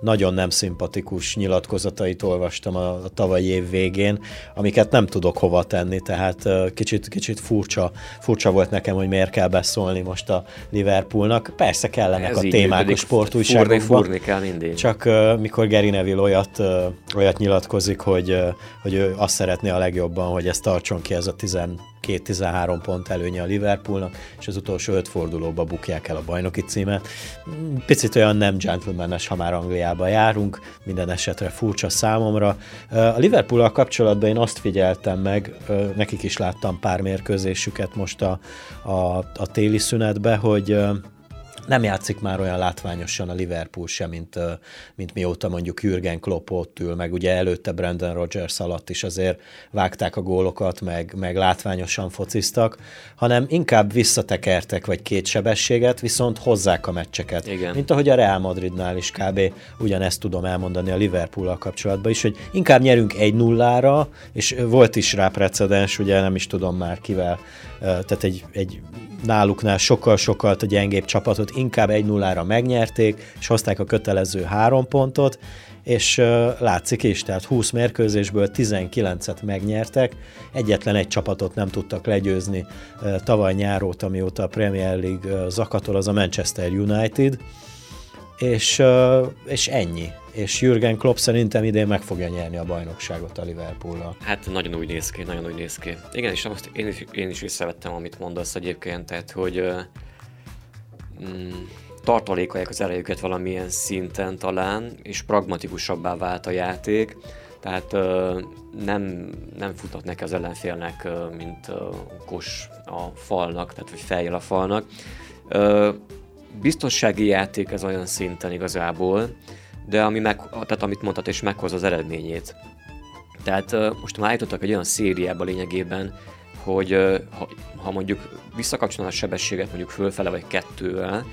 nagyon nem szimpatikus nyilatkozatait olvastam a, a tavalyi év végén, amiket nem tudok hova tenni, tehát kicsit, kicsit furcsa, furcsa volt nekem, hogy miért kell beszólni most a Liverpoolnak. Persze kellenek Ez a témák a sportújságokban. Fúrni, fúrni kell mindig. Csak mikor Gary Neville olyat, olyat nyilatkozik, hogy, hogy ő azt szeretné a legjobb jobban, hogy ez tartson ki ez a 12-13 pont előnye a Liverpoolnak, és az utolsó öt fordulóba bukják el a bajnoki címet. Picit olyan nem gentlemanes, ha már Angliába járunk, minden esetre furcsa számomra. A liverpool kapcsolatban én azt figyeltem meg, nekik is láttam pár mérkőzésüket most a, a, a téli szünetbe, hogy nem játszik már olyan látványosan a Liverpool sem, mint, mint mióta mondjuk Jürgen Klopp ott ül, meg ugye előtte Brandon Rogers alatt is azért vágták a gólokat, meg, meg látványosan fociztak, hanem inkább visszatekertek vagy két sebességet, viszont hozzák a meccseket. Igen. Mint ahogy a Real Madridnál is kb. ugyanezt tudom elmondani a Liverpool kapcsolatban is, hogy inkább nyerünk egy nullára, és volt is rá precedens, ugye nem is tudom már kivel, tehát egy, egy náluknál sokkal-sokkal gyengébb csapatot inkább 1-0-ra megnyerték, és hozták a kötelező három pontot, és látszik is, tehát 20 mérkőzésből 19-et megnyertek, egyetlen egy csapatot nem tudtak legyőzni tavaly nyárót, amióta a Premier League zakatol, az a Manchester United, és, és ennyi. És Jürgen Klopp szerintem idén meg fogja nyerni a bajnokságot a liverpool Hát nagyon úgy néz ki, nagyon úgy néz ki. Igen, és most én is, én is visszavettem, amit mondasz egyébként, tehát hogy mm, tartalékolják az erejüket valamilyen szinten talán, és pragmatikusabbá vált a játék, tehát ö, nem, nem futnak neki az ellenfélnek, ö, mint ö, kos a falnak, tehát hogy fejjel a falnak. Ö, biztonsági játék ez olyan szinten igazából, de ami meg, tehát amit mondhat, és meghoz az eredményét. Tehát most már állítottak egy olyan szériába lényegében, hogy ha, ha mondjuk visszakapcsolna a sebességet mondjuk fölfele vagy kettővel,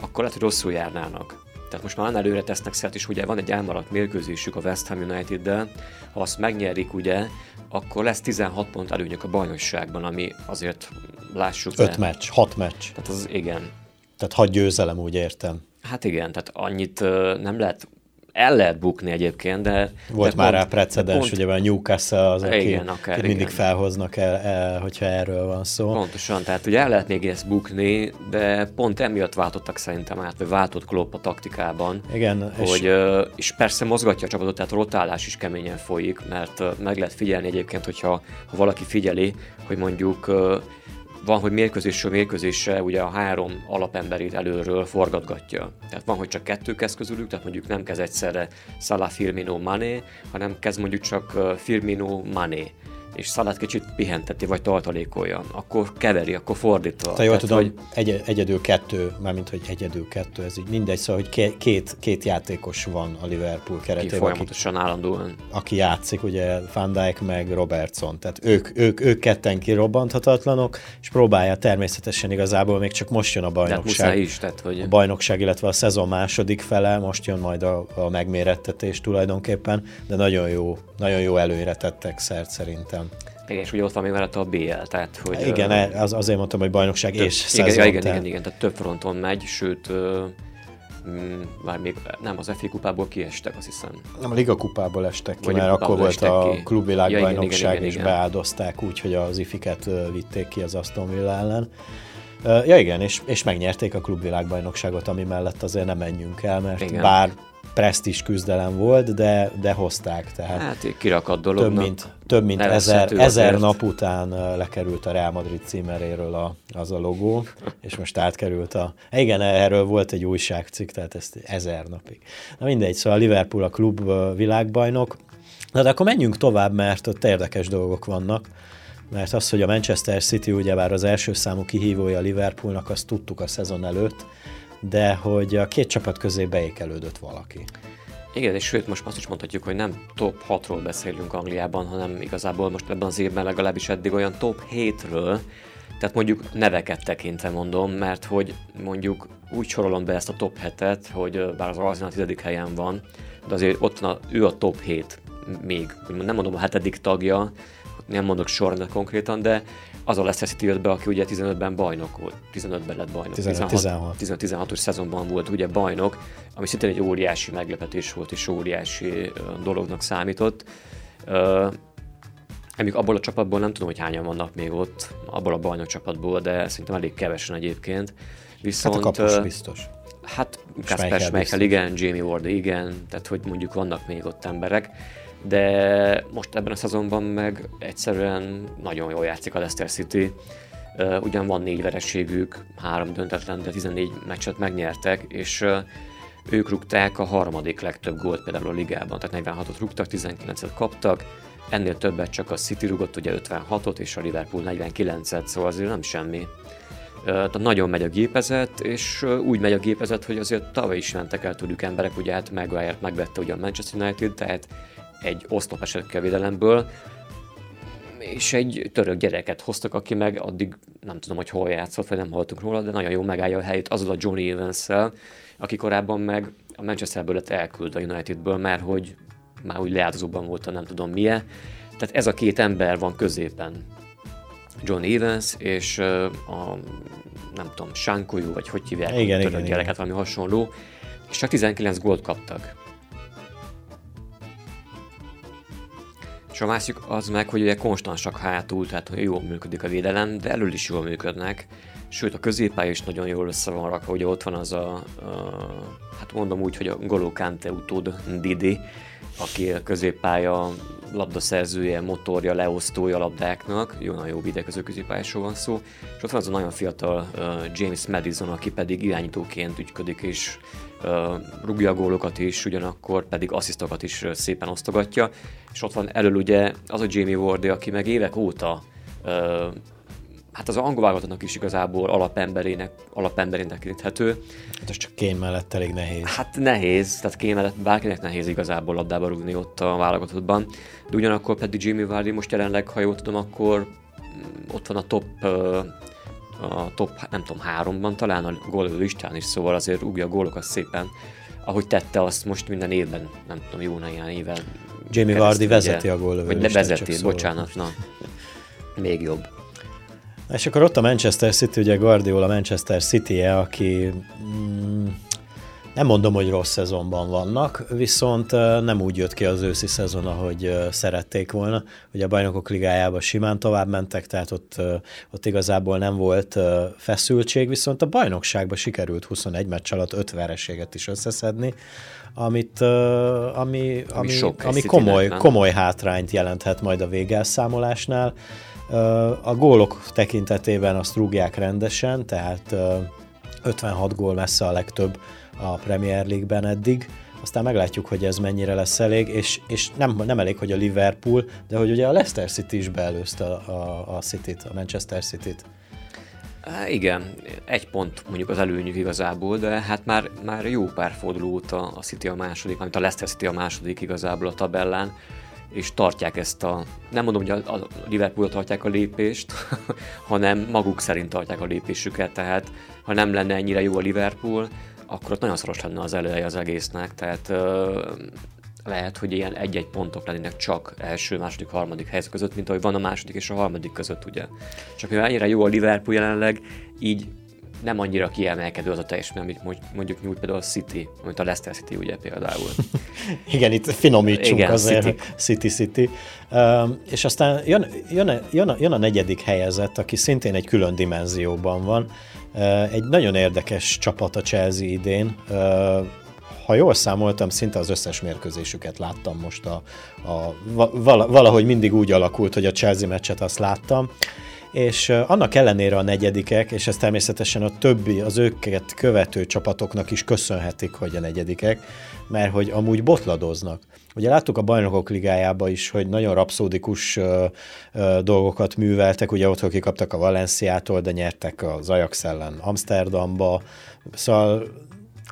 akkor lehet, hogy rosszul járnának. Tehát most már előre tesznek szert, és ugye van egy elmaradt mérkőzésük a West Ham United-del, ha azt megnyerik, ugye, akkor lesz 16 pont előnyök a bajnokságban, ami azért lássuk 5 meccs, 6 meccs. Tehát az igen. Tehát hat győzelem, úgy értem. Hát igen, tehát annyit nem lehet el lehet bukni egyébként, de... Volt de már pont, rá precedens, pont, ugye a Newcastle az, aki igen, akár, mindig igen. felhoznak el, el, hogyha erről van szó. Pontosan, tehát ugye el lehet még ezt bukni, de pont emiatt váltottak szerintem át, vagy váltott Klopp a taktikában. Igen. Hogy, és... és persze mozgatja a csapatot, tehát rotálás is keményen folyik, mert meg lehet figyelni egyébként, hogyha ha valaki figyeli, hogy mondjuk van, hogy mérkőzésről mérkőzésre ugye a három alapemberét előről forgatgatja. Tehát van, hogy csak kettő kezd közülük, tehát mondjuk nem kezd egyszerre Salah, Firmino, Mané, hanem kezd mondjuk csak Firmino, Mané és szalát kicsit pihenteti, vagy tartalékolja, akkor keveri, akkor fordítva. Tehát jól tudom, hogy... egy, egyedül kettő, mármint hogy egyedül kettő, ez így mindegy, szóval, hogy két, két játékos van a Liverpool keretében. Aki folyamatosan aki, állandóan. Aki játszik, ugye Van Dijk meg Robertson, tehát ők, ők, ők ketten kirobbanthatatlanok, és próbálja természetesen igazából még csak most jön a bajnokság. Tehát is, tehát, hogy... A bajnokság, illetve a szezon második fele, most jön majd a, a megmérettetés tulajdonképpen, de nagyon jó, nagyon jó előre tettek szert szerintem. Igen, és ugye ott van még mellett a BL, tehát hogy... Igen, uh, az, azért mondtam, hogy bajnokság több, és szezon. Igen, igen, igen, igen, tehát több fronton megy, sőt, uh, már még nem, az FA kupából kiestek, azt hiszem. Nem, a Liga kupából estek ki, Vagy mert akkor volt a ki. klubvilágbajnokság, ja, és igen. beáldozták úgy, hogy az ifiket vitték ki az Aston Villa ellen. Ja igen, és, és megnyerték a klubvilágbajnokságot, ami mellett azért nem menjünk el, mert igen. bár presztis küzdelem volt, de, de hozták. Tehát hát kirakat dolog. Több mint, több mint ezer, ezer nap után lekerült a Real Madrid címeréről a, az a logó, és most átkerült a... Igen, erről volt egy újságcikk, tehát ezt ezer napig. Na mindegy, szóval a Liverpool a klub világbajnok. Na de akkor menjünk tovább, mert ott érdekes dolgok vannak mert az, hogy a Manchester City ugyebár az első számú kihívója a Liverpoolnak, azt tudtuk a szezon előtt, de hogy a két csapat közé beékelődött valaki. Igen, és sőt, most azt is mondhatjuk, hogy nem top 6-ról beszélünk Angliában, hanem igazából most ebben az évben legalábbis eddig olyan top 7-ről, tehát mondjuk neveket tekintve mondom, mert hogy mondjuk úgy sorolom be ezt a top 7-et, hogy bár az Arsenal a tizedik helyen van, de azért ott van a, ő a top 7 még, nem mondom a hetedik tagja, nem mondok sornak konkrétan, de az a Leicester City jött be, aki ugye 15-ben bajnok volt, 15-ben lett bajnok. 15-16-os szezonban volt ugye bajnok, ami szintén egy óriási meglepetés volt, és óriási dolognak számított. Uh, abból a csapatból nem tudom, hogy hányan vannak még ott, abból a bajnok csapatból, de szerintem elég kevesen egyébként. Viszont, hát a kapus biztos. Hát Kasper Schmeichel, igen, Jamie Ward, igen, tehát hogy mondjuk vannak még ott emberek de most ebben a szezonban meg egyszerűen nagyon jól játszik a Leicester City. Ugyan van négy vereségük, három döntetlen, de 14 meccset megnyertek, és ők rúgták a harmadik legtöbb gólt például a ligában, tehát 46-ot rúgtak, 19-et kaptak, ennél többet csak a City rúgott, ugye 56-ot, és a Liverpool 49-et, szóval azért nem semmi. Tehát nagyon megy a gépezet, és úgy megy a gépezet, hogy azért tavaly is mentek el tőlük emberek, ugye hát megvette ugye a Manchester United, tehát egy oszlop esett védelemből, és egy török gyereket hoztak, aki meg addig nem tudom, hogy hol játszott, vagy nem hallottunk róla, de nagyon jó megállja a helyét azon a Johnny evans aki korábban meg a Manchesterből lett elküld a Unitedből, mert hogy már úgy leáldozóban volt a nem tudom milyen. Tehát ez a két ember van középen. John Evans és a nem tudom, Sánkolyú, vagy hogy hívják, Igen, tudod, igen, gyereket, igen. valami hasonló, és csak 19 gólt kaptak. A másik az meg, hogy ugye konstansak hátul, tehát hogy jól működik a védelem, de elől is jól működnek. Sőt, a középpálya is nagyon jól össze van rakva, ugye ott van az a, a hát mondom úgy, hogy a Golo Kante utód Didi, aki a középpálya labdaszerzője, motorja, leosztója labdáknak, jó, nagyon jó védekező középpályásról van szó, és ott van az a nagyon fiatal uh, James Madison, aki pedig irányítóként ügyködik, és rúgja a gólokat is, ugyanakkor pedig asszisztokat is szépen osztogatja, és ott van elől ugye az a Jamie Wardy, aki meg évek óta hát az angol válogatottnak is igazából alapemberének, alapemberének tekinthető. Hát ez csak Kane mellett elég nehéz. Hát nehéz, tehát kéne, bárkinek nehéz igazából labdába rúgni ott a válogatottban, de ugyanakkor pedig Jimmy Vardy most jelenleg, ha jól tudom, akkor mm, ott van a top a top, nem tudom, háromban talán a gól listán is, szóval azért rúgja a gólokat szépen, ahogy tette azt most minden évben, nem tudom, jó néhány éven. Jamie Vardy vezeti a góllövő Vagy ne listát, vezeti, szólok bocsánat, na. Még jobb. És akkor ott a Manchester City, ugye Guardiola Manchester City-je, aki mm, nem mondom, hogy rossz szezonban vannak, viszont nem úgy jött ki az őszi szezon, ahogy szerették volna. Ugye a bajnokok ligájába simán tovább mentek, tehát ott, ott igazából nem volt feszültség, viszont a bajnokságban sikerült 21 meccs alatt 5 vereséget is összeszedni, amit, ö, ami, ami, sok ami komoly, nem? komoly hátrányt jelenthet majd a végelszámolásnál. A gólok tekintetében azt rúgják rendesen, tehát ö, 56 gól messze a legtöbb a Premier League-ben eddig. Aztán meglátjuk, hogy ez mennyire lesz elég, és, és nem, nem elég, hogy a Liverpool, de hogy ugye a Leicester City is beelőzte a, a, City-t, a Manchester City-t. Igen, egy pont mondjuk az előnyük igazából, de hát már, már jó pár forduló óta a City a második, amit a Leicester City a második igazából a tabellán, és tartják ezt a, nem mondom, hogy a, a Liverpool tartják a lépést, hanem maguk szerint tartják a lépésüket, tehát ha nem lenne ennyire jó a Liverpool, akkor ott nagyon szoros lenne az eleje az egésznek, tehát ö, lehet, hogy ilyen egy-egy pontok lennének csak első, második, harmadik helyzet között, mint ahogy van a második és a harmadik között, ugye. Csak mivel ennyire jó a Liverpool jelenleg, így nem annyira kiemelkedő az a teljesítmény, amit mo- mondjuk nyújt például a City, amit a Leicester City ugye például. Igen, itt finomítsunk Igen, azért, City. City City. Um, és aztán jön, jön, jön, a, jön a negyedik helyezett, aki szintén egy külön dimenzióban van. Egy nagyon érdekes csapat a Chelsea idén. Ha jól számoltam, szinte az összes mérkőzésüket láttam most a, a vala- valahogy mindig úgy alakult, hogy a Chelsea meccset azt láttam, és annak ellenére a negyedikek, és ez természetesen a többi, az őket követő csapatoknak is köszönhetik, hogy a negyedikek, mert hogy amúgy botladoznak. Ugye láttuk a bajnokok ligájába is, hogy nagyon rapszódikus ö, ö, dolgokat műveltek, ugye ott kikaptak a Valenciától, de nyertek az Ajax ellen Amsterdamba, szóval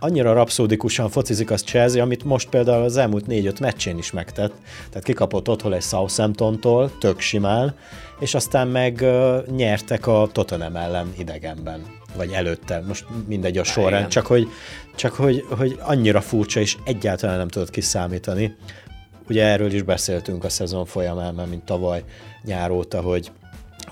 annyira rapszódikusan focizik az Chelsea, amit most például az elmúlt négy-öt meccsén is megtett. Tehát kikapott otthon egy Southamptontól, tök simán, és aztán meg nyertek a Tottenham ellen idegenben, vagy előtte, most mindegy a sorrend, igen. csak hogy, csak hogy, hogy annyira furcsa, és egyáltalán nem tudod kiszámítani. Ugye erről is beszéltünk a szezon folyamán, mert mint tavaly nyár óta, hogy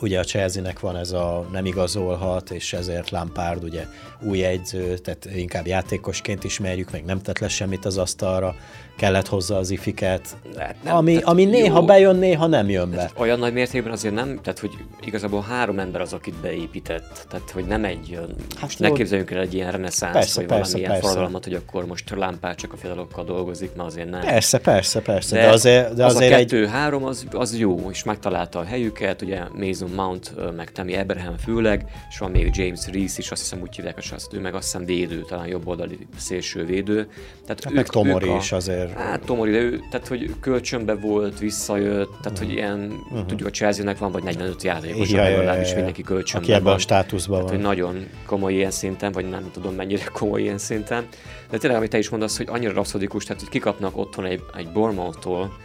ugye a Chelsea-nek van ez a nem igazolhat, és ezért Lampard ugye új egyző, tehát inkább játékosként ismerjük, meg nem tett le semmit az asztalra, kellett hozzá az ifiket, Hát nem, ami, tehát ami néha jó. bejön, néha nem jön be. Olyan nagy mértékben azért nem, tehát hogy igazából három ember az, akit beépített, tehát hogy nem egy, hát ne képzeljünk el egy ilyen reneszánsz, Persze, vagy persze, valamilyen persze. forradalmat, hogy akkor most lámpát csak a fiatalokkal dolgozik, mert azért nem. Persze, persze, persze, de, de azért, de az azért a kettő-három az, az jó, és megtalálta a helyüket, ugye Mason Mount, meg Tammy Abraham főleg, és van még James Reese is, azt hiszem úgy hívják a saszt, ő meg azt hiszem védő, talán jobb oldali szélső védő. Tehát Hát meg Tomori is azért. Hát Tomori, de ő, tehát hogy kölcsönbe volt, visszajött, tehát hogy ilyen, uh-huh. tudjuk a Chelsea-nek van vagy 45 játékos, Ja, ja, ja, ja. mindenki kölcsönbe Aki ebben van. a státuszban Tehát, hogy van. nagyon komoly ilyen szinten, vagy nem tudom mennyire komoly ilyen szinten. De tényleg, amit te is mondasz, hogy annyira rapszodikus, tehát hogy kikapnak otthon egy, egy Bournemouth-tól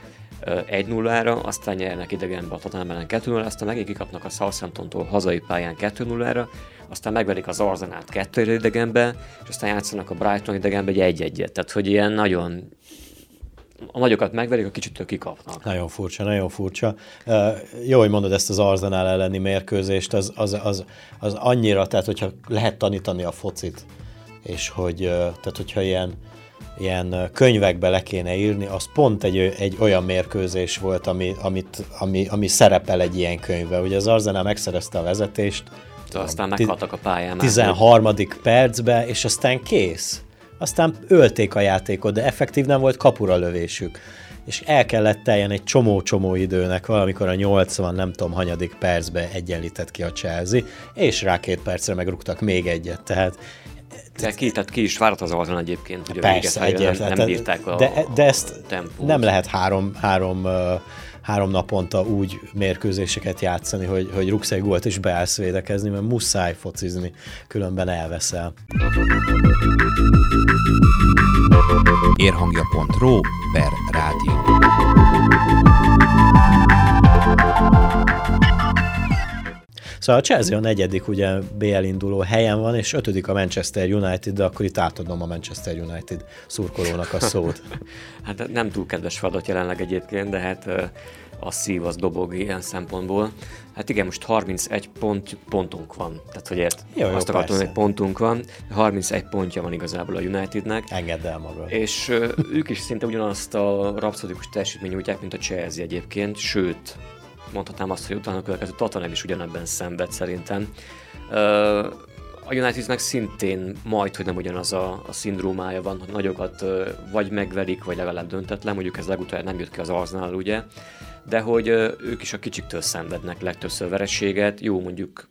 ö, 1-0-ra, aztán nyernek idegenbe a Tottenham ellen 2 0 aztán megint kikapnak a Southamptontól hazai pályán 2-0-ra, aztán megverik az Arzenát 2 idegenbe, és aztán játszanak a Brighton idegenbe egy 1 1 Tehát, hogy ilyen nagyon a nagyokat megverik, a kicsit kikapnak. Nagyon furcsa, nagyon furcsa. Jó, hogy mondod ezt az Arzenál elleni mérkőzést, az, az, az, az annyira, tehát hogyha lehet tanítani a focit, és hogy, tehát hogyha ilyen, ilyen könyvekbe le kéne írni, az pont egy, egy olyan mérkőzés volt, ami, amit, ami, ami szerepel egy ilyen könyvbe. Ugye az Arzenál megszerezte a vezetést, aztán meghaltak a pályán. 13. percbe, és aztán kész. Aztán ölték a játékot, de effektív nem volt kapura lövésük. És el kellett teljen egy csomó-csomó időnek, valamikor a 80, nem tudom, hanyadik percbe egyenlített ki a Chelsea, és rá két percre megrúgtak még egyet. Tehát de ki, tehát ki is várt az azon egyébként, hogy Persze, a véget, nem, nem bírták a, de, de ezt a tempót. nem lehet három, három, három naponta úgy mérkőzéseket játszani, hogy, hogy rúgsz egy és beállsz védekezni, mert muszáj focizni, különben elveszel. Érhangja.ro per rádió. Szóval a Chelsea a negyedik ugye BL induló helyen van, és ötödik a Manchester United, de akkor itt átadom a Manchester United szurkolónak a szót. hát nem túl kedves feladat jelenleg egyébként, de hát a szív az dobog ilyen szempontból. Hát igen, most 31 pont, pontunk van. Tehát, hogy ért, jó, jó, azt akartam, hogy pontunk van. 31 pontja van igazából a Unitednek. Engedd el magad. És ők is szinte ugyanazt a rapszodikus teljesítmény nyújtják, mint a Chelsea egyébként, sőt, mondhatnám azt, hogy utána következő Tottenham is ugyanebben szenved szerintem. Uh, a Unitednek szintén majd, hogy nem ugyanaz a, a szindrómája van, hogy nagyokat uh, vagy megverik, vagy legalább döntetlen, mondjuk ez legutóbb nem jött ki az Arsenal, ugye, de hogy uh, ők is a kicsiktől szenvednek legtöbbször verességet, jó mondjuk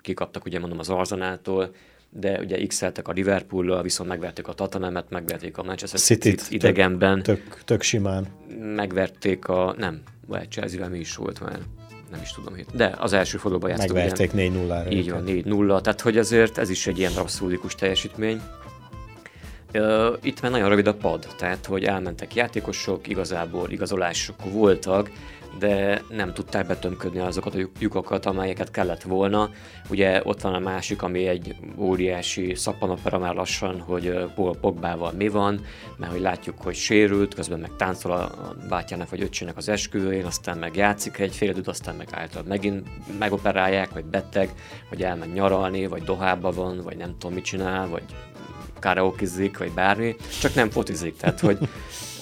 kikaptak ugye mondom az Arsenaltól, de ugye x a liverpool viszont megverték a Tottenhamet, megverték a Manchester City-t idegenben. Tök, tök, tök simán. Megverték a, nem, vagy Chelsea-vel mi is volt már nem is tudom, de az első fordulóban játszottak. Megverték 4-0-ra. Így van, 4-0, tehát hogy azért ez is egy ilyen abszolúdikus teljesítmény. Itt már nagyon rövid a pad, tehát hogy elmentek játékosok, igazából igazolások voltak, de nem tudták betömködni azokat a lyukokat, amelyeket kellett volna. Ugye ott van a másik, ami egy óriási szappanopera már lassan, hogy Paul Pogbával mi van, mert hogy látjuk, hogy sérült, közben meg táncol a bátyának vagy öcsének az esküvőjén, aztán meg játszik egy fél időt, aztán meg általában megint megoperálják, vagy beteg, vagy elmegy nyaralni, vagy dohába van, vagy nem tudom mit csinál, vagy karaokezik, vagy bármi, csak nem fotizik. Tehát, hogy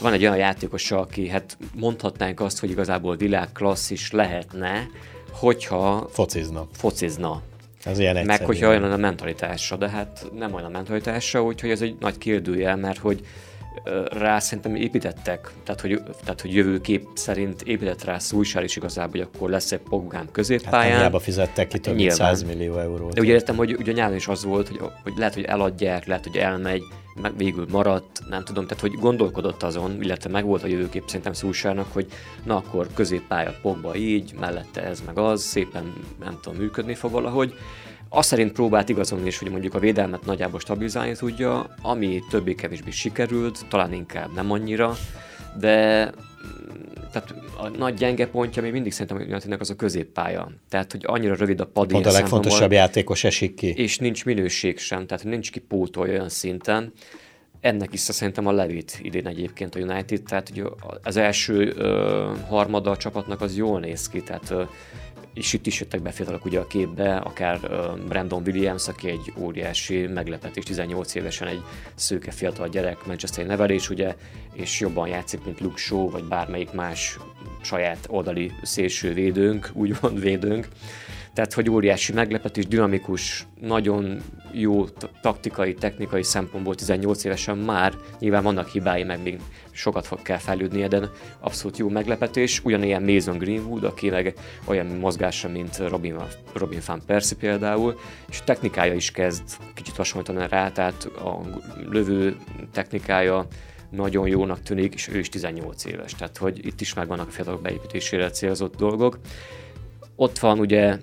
van egy olyan játékos, aki hát mondhatnánk azt, hogy igazából világklasszis lehetne, hogyha focizna. focizna. Ez ilyen egyszerű. Meg hogyha olyan a mentalitása, de hát nem olyan a mentalitása, úgyhogy ez egy nagy kérdőjel, mert hogy rá szerintem építettek, tehát hogy, tehát, hogy jövőkép szerint épített rá Szújsár is igazából, hogy akkor lesz egy Pogán középpályán. Hát fizettek ki több mint 100 millió eurót. De ugye értem, hogy ugye nyáron is az volt, hogy, hogy lehet, hogy eladják, lehet, hogy elmegy, meg végül maradt, nem tudom, tehát hogy gondolkodott azon, illetve meg volt a jövőkép szerintem Szúsárnak, hogy na akkor középpálya Pogba így, mellette ez meg az, szépen nem tudom, működni fog valahogy. Azt szerint próbált igazolni is, hogy mondjuk a védelmet nagyjából stabilizálni tudja, ami többé-kevésbé sikerült, talán inkább nem annyira, de mm, tehát a nagy gyenge pontja még mindig szerintem Unitednek az a középpálya. Tehát, hogy annyira rövid a pad. Pont a legfontosabb játékos esik ki. És nincs minőség sem, tehát nincs ki pótolja olyan szinten. Ennek is szerintem a levét idén egyébként a United, tehát hogy az első ö, harmada a csapatnak az jól néz ki, tehát ö, és itt is jöttek be fiatalok ugye a képbe, akár Brandon Williams, aki egy óriási meglepetés, 18 évesen egy szőke fiatal gyerek, Manchester nevelés, ugye, és jobban játszik, mint Luke Shaw, vagy bármelyik más saját oldali szélső védőnk, úgymond védőnk. Tehát, hogy óriási meglepetés, dinamikus, nagyon jó taktikai, technikai szempontból 18 évesen már, nyilván vannak hibái, meg még sokat fog kell fejlődnie, de abszolút jó meglepetés. Ugyanilyen Mason Greenwood, aki meg olyan mozgása, mint Robin, Robin van Persie például, és technikája is kezd kicsit hasonlítani rá, tehát a lövő technikája nagyon jónak tűnik, és ő is 18 éves, tehát hogy itt is megvannak a fiatalok beépítésére célzott dolgok. Ott van ugye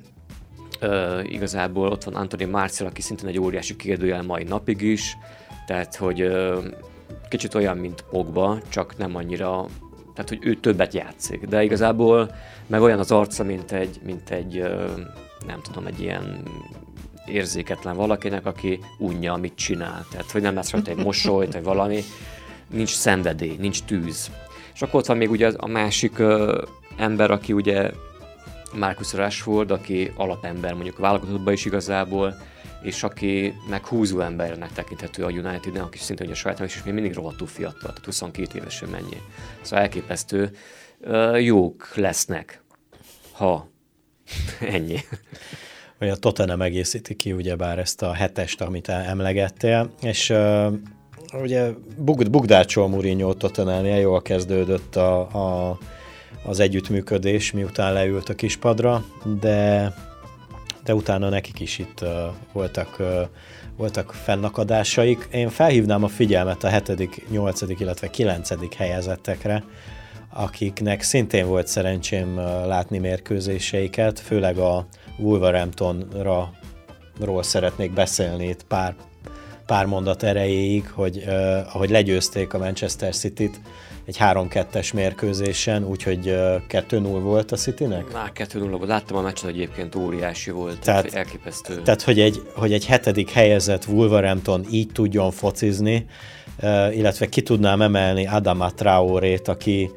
Uh, igazából ott van Anthony Marcial, aki szintén egy óriási kérdőjel mai napig is, tehát hogy uh, kicsit olyan, mint Pogba, csak nem annyira, tehát hogy ő többet játszik, de igazából meg olyan az arca, mint egy, mint egy nem tudom, egy ilyen érzéketlen valakinek, aki unja, amit csinál. Tehát, hogy nem lesz rajta egy mosolyt, vagy valami, nincs szenvedély, nincs tűz. És akkor ott van még ugye a másik ö, ember, aki ugye Marcus Rashford, aki alapember mondjuk a válogatottban is igazából, és aki meg húzó embernek tekinthető a United-en, aki szintén ugye saját és még mindig rohadtul fiatal, tehát 22 évesen mennyi. Szóval elképesztő. Jók lesznek, ha ennyi. Vagy a Tottenham egészíti ki ugyebár ezt a hetest, amit emlegettél, és uh, ugye Bug- Bugdácsol Mourinho Tottenhamnél jól kezdődött a, a, az együttműködés, miután leült a kispadra, de de utána nekik is itt uh, voltak, uh, voltak fennakadásaik. Én felhívnám a figyelmet a 7., 8., illetve 9. helyezettekre, akiknek szintén volt szerencsém látni mérkőzéseiket, főleg a Wolverhamptonra ról szeretnék beszélni itt pár, pár mondat erejéig, hogy uh, ahogy legyőzték a Manchester City-t, egy 3-2-es mérkőzésen, úgyhogy 2-0 volt a Citynek? Már 2-0 volt. Láttam a meccset egyébként óriási volt, tehát, elképesztő. Tehát, hogy egy, hogy egy hetedik helyezett Wolverhampton így tudjon focizni, illetve ki tudnám emelni Adama Traorét, aki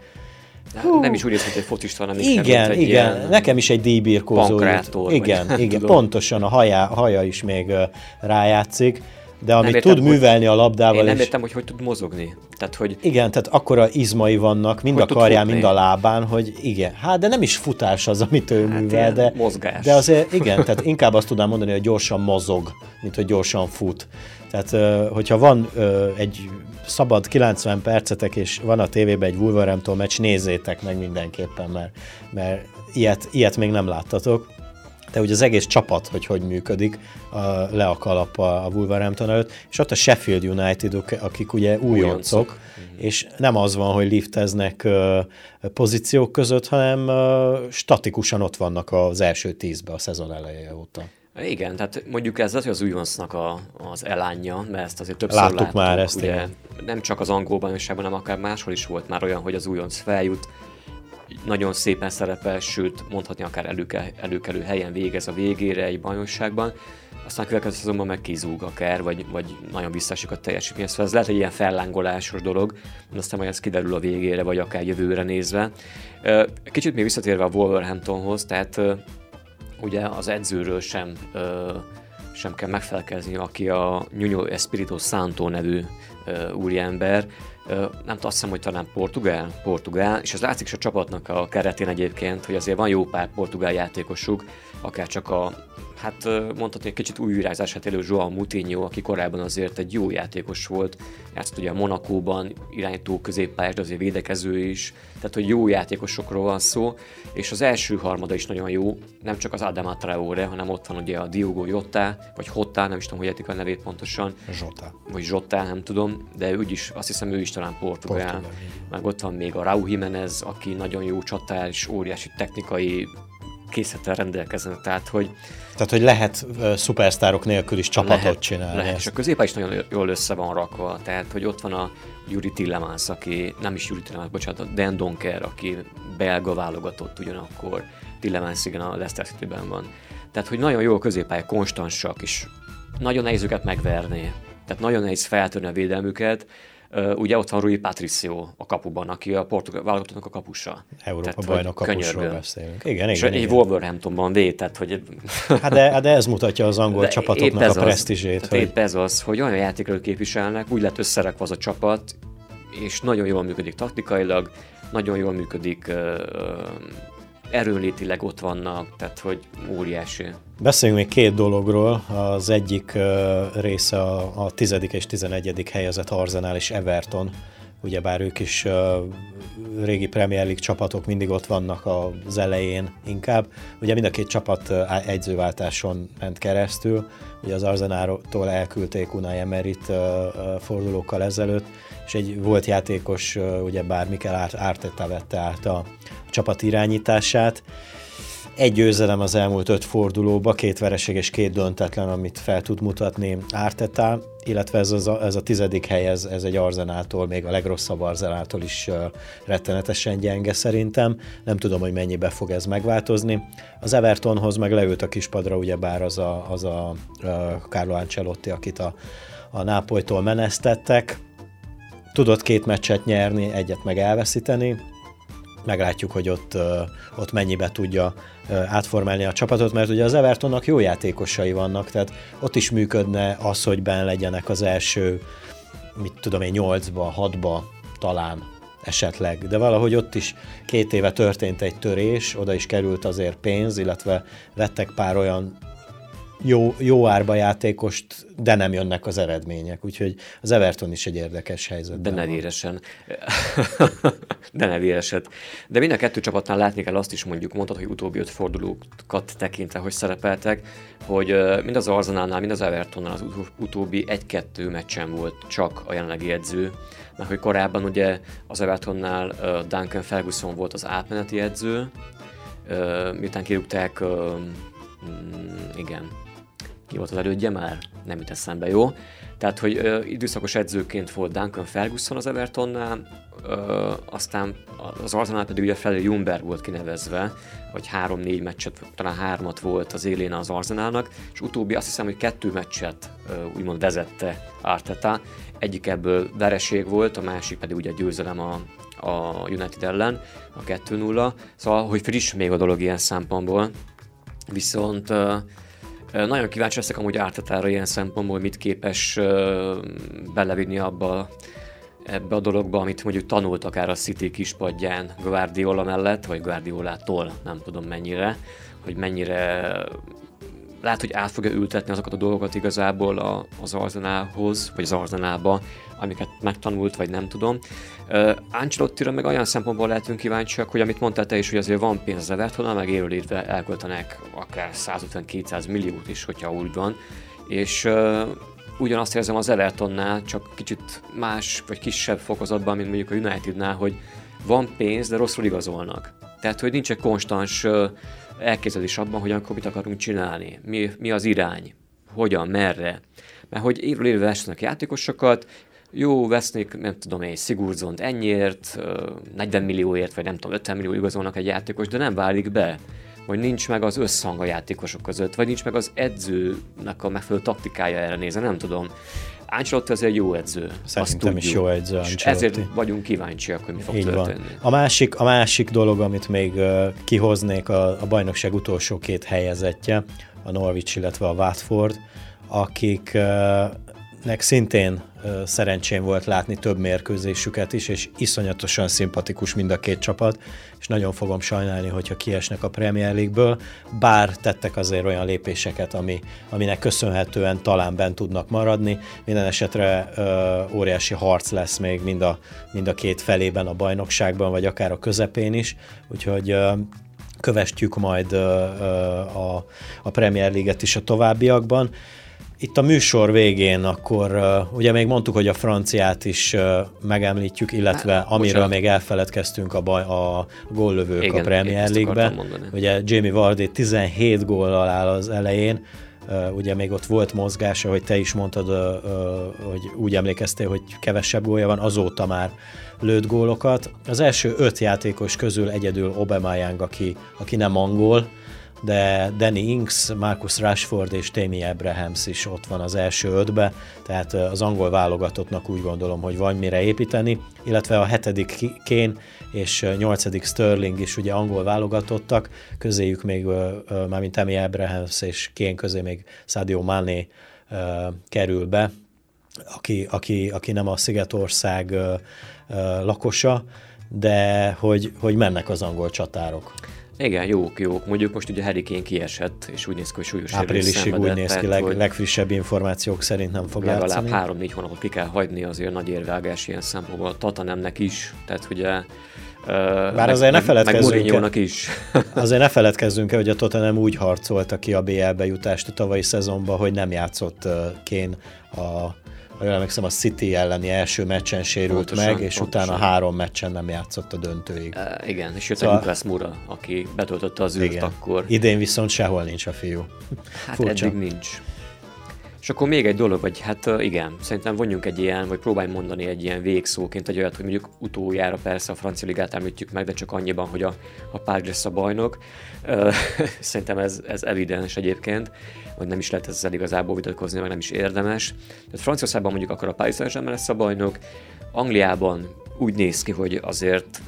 Hú. Nem is úgy érzem, hogy egy focista, hanem Igen, egy igen. Ilyen Nekem is egy díjbírkózó. Igen, igen. Pontosan a haja, haja is még rájátszik de amit értem, tud művelni a labdával... Én nem és... értem, hogy hogy tud mozogni. Tehát, hogy... Igen, tehát akkora izmai vannak, mind hogy a karján, mind a lábán, hogy igen. Hát, de nem is futás az, amit ő hát művel, de... Mozgás. De azért, igen, tehát inkább azt tudnám mondani, hogy gyorsan mozog, mint hogy gyorsan fut. Tehát, hogyha van egy szabad 90 percetek, és van a tévében egy Wolverhampton meccs, nézzétek meg mindenképpen, mert, mert ilyet, ilyet még nem láttatok de ugye az egész csapat, hogy hogy működik, a, le a kalap a, a Wolverhampton előtt, és ott a Sheffield United, akik ugye újoncok, mhm. és nem az van, hogy lifteznek pozíciók között, hanem statikusan ott vannak az első tízbe a szezon eleje óta. Igen, tehát mondjuk ez az, hogy az újoncnak a, az elánja, mert ezt azért többször láttuk, láttuk már ezt, ugye, igen. nem csak az angol bajnokságban, hanem akár máshol is volt már olyan, hogy az újonc feljut, nagyon szépen szerepel, sőt mondhatni akár előke, előkelő helyen végez a végére egy bajnokságban, aztán a következő szezonban meg kizúg akár, vagy, vagy nagyon visszaesik a teljesítmény. Szóval ez lehet egy ilyen fellángolásos dolog, de aztán majd ez kiderül a végére, vagy akár jövőre nézve. Kicsit még visszatérve a Wolverhamptonhoz, tehát ugye az edzőről sem sem kell megfelelkezni, aki a Nuno Espirito Santo nevű úriember, nem tudom, azt hiszem, hogy talán portugál, portugál, és az látszik is a csapatnak a keretén egyébként, hogy azért van jó pár portugál játékosuk, akár csak a, hát mondhatni egy kicsit új virágzását elő Joao Moutinho, aki korábban azért egy jó játékos volt, játszott ugye a Monakóban, irányító középpályás, de azért védekező is, tehát hogy jó játékosokról van szó, és az első harmada is nagyon jó, nem csak az Adama Traore, hanem ott van ugye a Diogo Jota, vagy Hotta, nem is tudom, hogy értik a nevét pontosan. Zsota. Vagy Zsota, nem tudom, de ő is, azt hiszem ő is talán portugál. portugál. Meg ott van még a Raúl Jimenez, aki nagyon jó csatár, és óriási technikai készlettel rendelkeznek, tehát hogy... Tehát, hogy lehet uh, szupersztárok nélkül is csapatot lehet, csinálni. Lehet, és a középen is nagyon jól össze van rakva, tehát, hogy ott van a Juri Tillemans, aki, nem is Juri Tillemans, bocsánat, a Dan Donker, aki belga válogatott ugyanakkor, Tillemans igen a Leicester City-ben van. Tehát, hogy nagyon jó a középpálya, konstansak, és nagyon nehéz őket megverni. Tehát nagyon nehéz feltörni a védelmüket, ugye ott van Rui Patricio a kapuban, aki a portugál válogatottnak a kapusa. Európa tehát, bajnok kapusról beszélünk. Igen, és igen, egy igen. Wolverhamptonban véd, tehát hogy... Hát de, de ez mutatja az angol de csapatoknak a presztízsét. hogy... Épp ez az, hogy olyan játékról képviselnek, úgy lett összerakva az a csapat, és nagyon jól működik taktikailag, nagyon jól működik uh, erőlétileg ott vannak, tehát hogy óriási. Beszéljünk még két dologról. Az egyik része a, a tizedik és tizenegyedik helyezett Arsenal és Everton. Ugyebár ők is régi Premier League csapatok mindig ott vannak az elején inkább. Ugye mind a két csapat egyzőváltáson ment keresztül. Ugye az Arsenaltól elküldték Unai Emerit fordulókkal ezelőtt, és egy volt játékos, uh, ugye bár Mikel Arteta vette át a csapat irányítását. Egy győzelem az elmúlt öt fordulóba, két vereség és két döntetlen, amit fel tud mutatni Ártetá, illetve ez, az a, ez a tizedik hely, ez, ez egy Arzenától, még a legrosszabb Arzenától is uh, rettenetesen gyenge szerintem. Nem tudom, hogy mennyibe fog ez megváltozni. Az Evertonhoz meg leült a kispadra, ugyebár az a, az a uh, Carlo Ancelotti, akit a, a Nápolytól menesztettek tudott két meccset nyerni, egyet meg elveszíteni, meglátjuk, hogy ott, ott mennyibe tudja átformálni a csapatot, mert ugye az Evertonnak jó játékosai vannak, tehát ott is működne az, hogy ben legyenek az első, mit tudom én, nyolcba, hatba talán esetleg, de valahogy ott is két éve történt egy törés, oda is került azért pénz, illetve vettek pár olyan jó, jó árba játékost, de nem jönnek az eredmények. Úgyhogy az Everton is egy érdekes helyzet. De nevéresen. de nevéreset. De mind a kettő csapatnál látni kell azt is mondjuk, mondtad, hogy utóbbi öt fordulókat tekintve, hogy szerepeltek, hogy mind az Arzenálnál, mind az Evertonnál az utóbbi egy-kettő meccsen volt csak a jelenlegi edző, mert hogy korábban ugye az Evertonnál Duncan Ferguson volt az átmeneti edző, miután kirúgták, mm, igen, ki volt az elődje már? Nem jut eszembe, jó? Tehát, hogy ö, időszakos edzőként volt Duncan Ferguson az Evertonnál, ö, aztán az Arsenal pedig ugye Freddy Jumberg volt kinevezve, vagy három-négy meccset, talán hármat volt az élén az Arsenalnak, és utóbbi azt hiszem, hogy kettő meccset ö, úgymond vezette Arteta, egyik ebből vereség volt, a másik pedig ugye győzelem a, a United ellen, a 2-0, szóval, hogy friss még a dolog ilyen szempontból, viszont nagyon kíváncsi leszek amúgy Ártatára ilyen szempontból, mit képes belevinni abba ebbe a dologba, amit mondjuk tanult akár a City kispadján Guardiola mellett, vagy Guardiolától, nem tudom mennyire, hogy mennyire lehet, hogy át fogja ültetni azokat a dolgokat igazából az Arzenálhoz, vagy az Arzenálba, amiket megtanult, vagy nem tudom. Uh, Ancelotti-ra meg olyan szempontból lehetünk kíváncsiak, hogy amit mondtál te is, hogy azért van pénz Evertonnal, meg élőlétve elköltenek akár 150-200 milliót is, hogyha úgy van, és uh, ugyanazt érzem az Evertonnál, csak kicsit más vagy kisebb fokozatban, mint mondjuk a Unitednál, hogy van pénz, de rosszul igazolnak. Tehát, hogy nincs egy konstans uh, elképzelés abban, hogy akkor mit akarunk csinálni, mi, mi az irány, hogyan, merre. Mert hogy évről évre vesznek játékosokat, jó, vesznék, nem tudom egy Sigurdzont ennyiért, 40 millióért, vagy nem tudom, 50 millió igazolnak egy játékos, de nem válik be vagy nincs meg az összhang a játékosok között, vagy nincs meg az edzőnek a megfelelő taktikája erre nézve, nem tudom. Ancelotti az egy jó edző. Szerintem is jó edző Ancelotti. ezért vagyunk kíváncsiak, hogy mi fog Így történni. Van. A másik, a másik dolog, amit még uh, kihoznék a, a bajnokság utolsó két helyezettje, a Norwich, illetve a Watford, akik uh, nek szintén szerencsém volt látni több mérkőzésüket is, és iszonyatosan szimpatikus mind a két csapat, és nagyon fogom sajnálni, hogyha kiesnek a Premier League-ből, bár tettek azért olyan lépéseket, ami, aminek köszönhetően talán bent tudnak maradni. Minden esetre ö, óriási harc lesz még mind a, mind a két felében a bajnokságban, vagy akár a közepén is, úgyhogy ö, kövestjük majd ö, a, a Premier League-et is a továbbiakban. Itt a műsor végén akkor uh, ugye még mondtuk, hogy a franciát is uh, megemlítjük, illetve Há, amiről bocsánat. még elfeledkeztünk a, baj, a góllövők Igen, a Premier League-be. Ugye Jamie Vardy 17 góllal áll az elején, uh, ugye még ott volt mozgása, hogy te is mondtad, uh, uh, hogy úgy emlékeztél, hogy kevesebb gólja van, azóta már lőtt gólokat. Az első öt játékos közül egyedül Aubameyang, aki, aki nem angol, de Danny Inks, Marcus Rashford és Tammy Abrahams is ott van az első ötbe, tehát az angol válogatottnak úgy gondolom, hogy van mire építeni, illetve a hetedik Kane és nyolcadik Sterling is ugye angol válogatottak, közéjük még, mármint Tammy Abrahams és Kane közé még Sadio Mané kerül be, aki, aki, aki nem a Szigetország lakosa, de hogy, hogy mennek az angol csatárok. Igen, jók, jók. Mondjuk most ugye Harry Kane kiesett, és úgy néz ki, hogy súlyos Áprilisig úgy néz ki, leg, legfrissebb információk szerint nem fog legalább játszani. három-négy hónapot ki kell hagyni azért nagy érvágás ilyen szempontból. Tatanemnek is, tehát ugye bár meg, azért ne feledkezzünk is. azért ne feledkezzünk el, hogy a Tottenham úgy harcolta ki a BL-be jutást a tavalyi szezonban, hogy nem játszott Kén a ha jól emlékszem, a City elleni első meccsen sérült pontosan, meg, és pontosan. utána három meccsen nem játszott a döntőig. E, igen, és jött szóval... Lukász Mura, aki betöltötte az űrt akkor. Idén viszont sehol nincs a fiú. Hát Furcsa. eddig nincs. És akkor még egy dolog, vagy hát igen, szerintem vonjunk egy ilyen, vagy próbálj mondani egy ilyen végszóként egy olyat, hogy mondjuk utoljára persze a francia ligát említjük meg, de csak annyiban, hogy a, a Párizs a bajnok. szerintem ez, ez evidens egyébként, hogy nem is lehet ezzel igazából vitatkozni, meg nem is érdemes. Tehát Franciaországban mondjuk akkor a Paris saint lesz a bajnok, Angliában úgy néz ki, hogy azért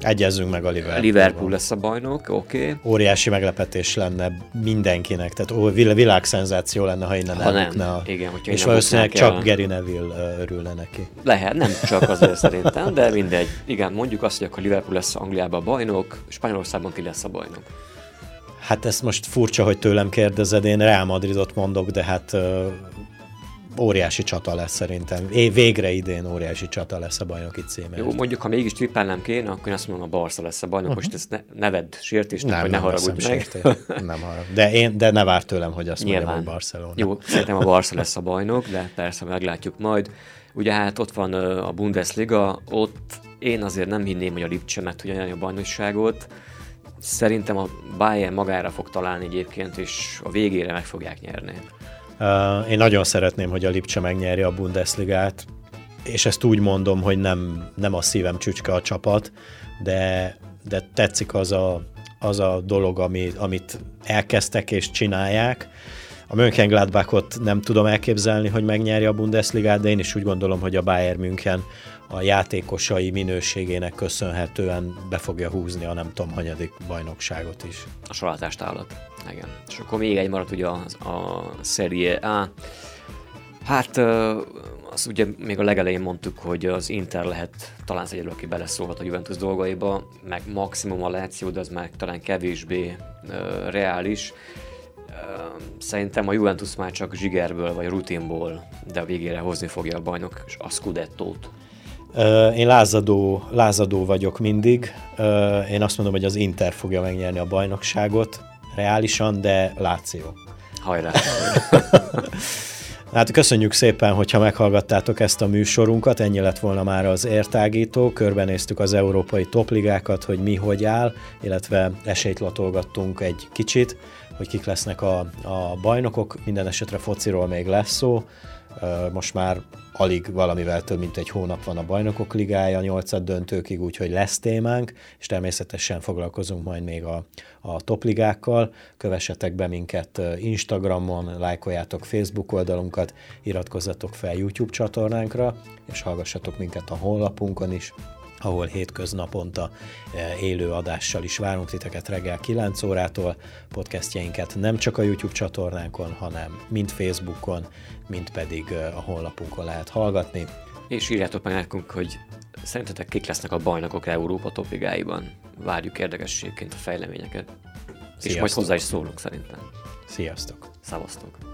Egyezzünk meg a Liverpool. Liverpool lesz a bajnok, oké. Okay. Óriási meglepetés lenne mindenkinek, tehát világszenzáció lenne, ha innen Ha nem, elbukna. a- igen, És innen valószínűleg csak el. Gary Neville örülne neki. Lehet, nem csak azért szerintem, de mindegy. Igen, mondjuk azt, hogy akkor Liverpool lesz Angliában a bajnok, Spanyolországban ki lesz a bajnok. Hát ezt most furcsa, hogy tőlem kérdezed, én Real Madridot mondok, de hát óriási csata lesz szerintem. É, végre idén óriási csata lesz a bajnoki címért. Jó, mondjuk, ha mégis trippelnem kéne, akkor én azt mondom, a Barca lesz a bajnok. Most ezt ne, neved sértésnek, nem, vagy ne haragudj meg. Nem harag. De, én, de ne vár tőlem, hogy azt mondjam, Nyilván. hogy Barcelona. Jó, szerintem a Barca lesz a bajnok, de persze meglátjuk majd. Ugye hát ott van a Bundesliga, ott én azért nem hinném, hogy a Lipcse meg tudja nyerni a bajnokságot. Szerintem a Bayern magára fog találni egyébként, és a végére meg fogják nyerni. Uh, én nagyon szeretném, hogy a Lipcse megnyerje a Bundesligát, és ezt úgy mondom, hogy nem, nem a szívem csücske a csapat, de, de tetszik az a, az a dolog, ami, amit elkezdtek és csinálják. A Mönchengladbachot nem tudom elképzelni, hogy megnyerje a Bundesligát, de én is úgy gondolom, hogy a Bayern München a játékosai minőségének köszönhetően be fogja húzni a nem tudom hanyadik bajnokságot is. A salátást állat. Igen. És akkor még egy maradt ugye a, a Serie A. Hát azt ugye még a legelején mondtuk, hogy az Inter lehet talán az egyedül, aki beleszólhat a Juventus dolgaiba, meg maximum a Lazio, de az már talán kevésbé ö, reális. Szerintem a Juventus már csak zsigerből vagy rutinból, de a végére hozni fogja a bajnok a Scudettót. Én lázadó, lázadó vagyok mindig. Én azt mondom, hogy az Inter fogja megnyerni a bajnokságot, reálisan, de Láció. Hajrá! Hát köszönjük szépen, hogyha meghallgattátok ezt a műsorunkat, ennyi lett volna már az értágító, körbenéztük az európai topligákat, hogy mi hogy áll, illetve esélyt latolgattunk egy kicsit, hogy kik lesznek a, a bajnokok, minden esetre fociról még lesz szó, most már alig valamivel több mint egy hónap van a bajnokok ligája, nyolcad döntőkig, úgyhogy lesz témánk, és természetesen foglalkozunk majd még a, a topligákkal. Kövessetek be minket Instagramon, lájkoljátok Facebook oldalunkat, iratkozzatok fel YouTube csatornánkra, és hallgassatok minket a honlapunkon is, ahol hétköznaponta eh, élő adással is várunk titeket reggel 9 órától. Podcastjainket nem csak a YouTube csatornánkon, hanem mind Facebookon, mind pedig eh, a honlapunkon lehet hallgatni. És írjátok meg nekünk, hogy szerintetek kik lesznek a bajnokok Európa topligáiban. Várjuk érdekességként a fejleményeket. És majd Sziasztok. hozzá is szólunk szerintem. Sziasztok! Szavaztok!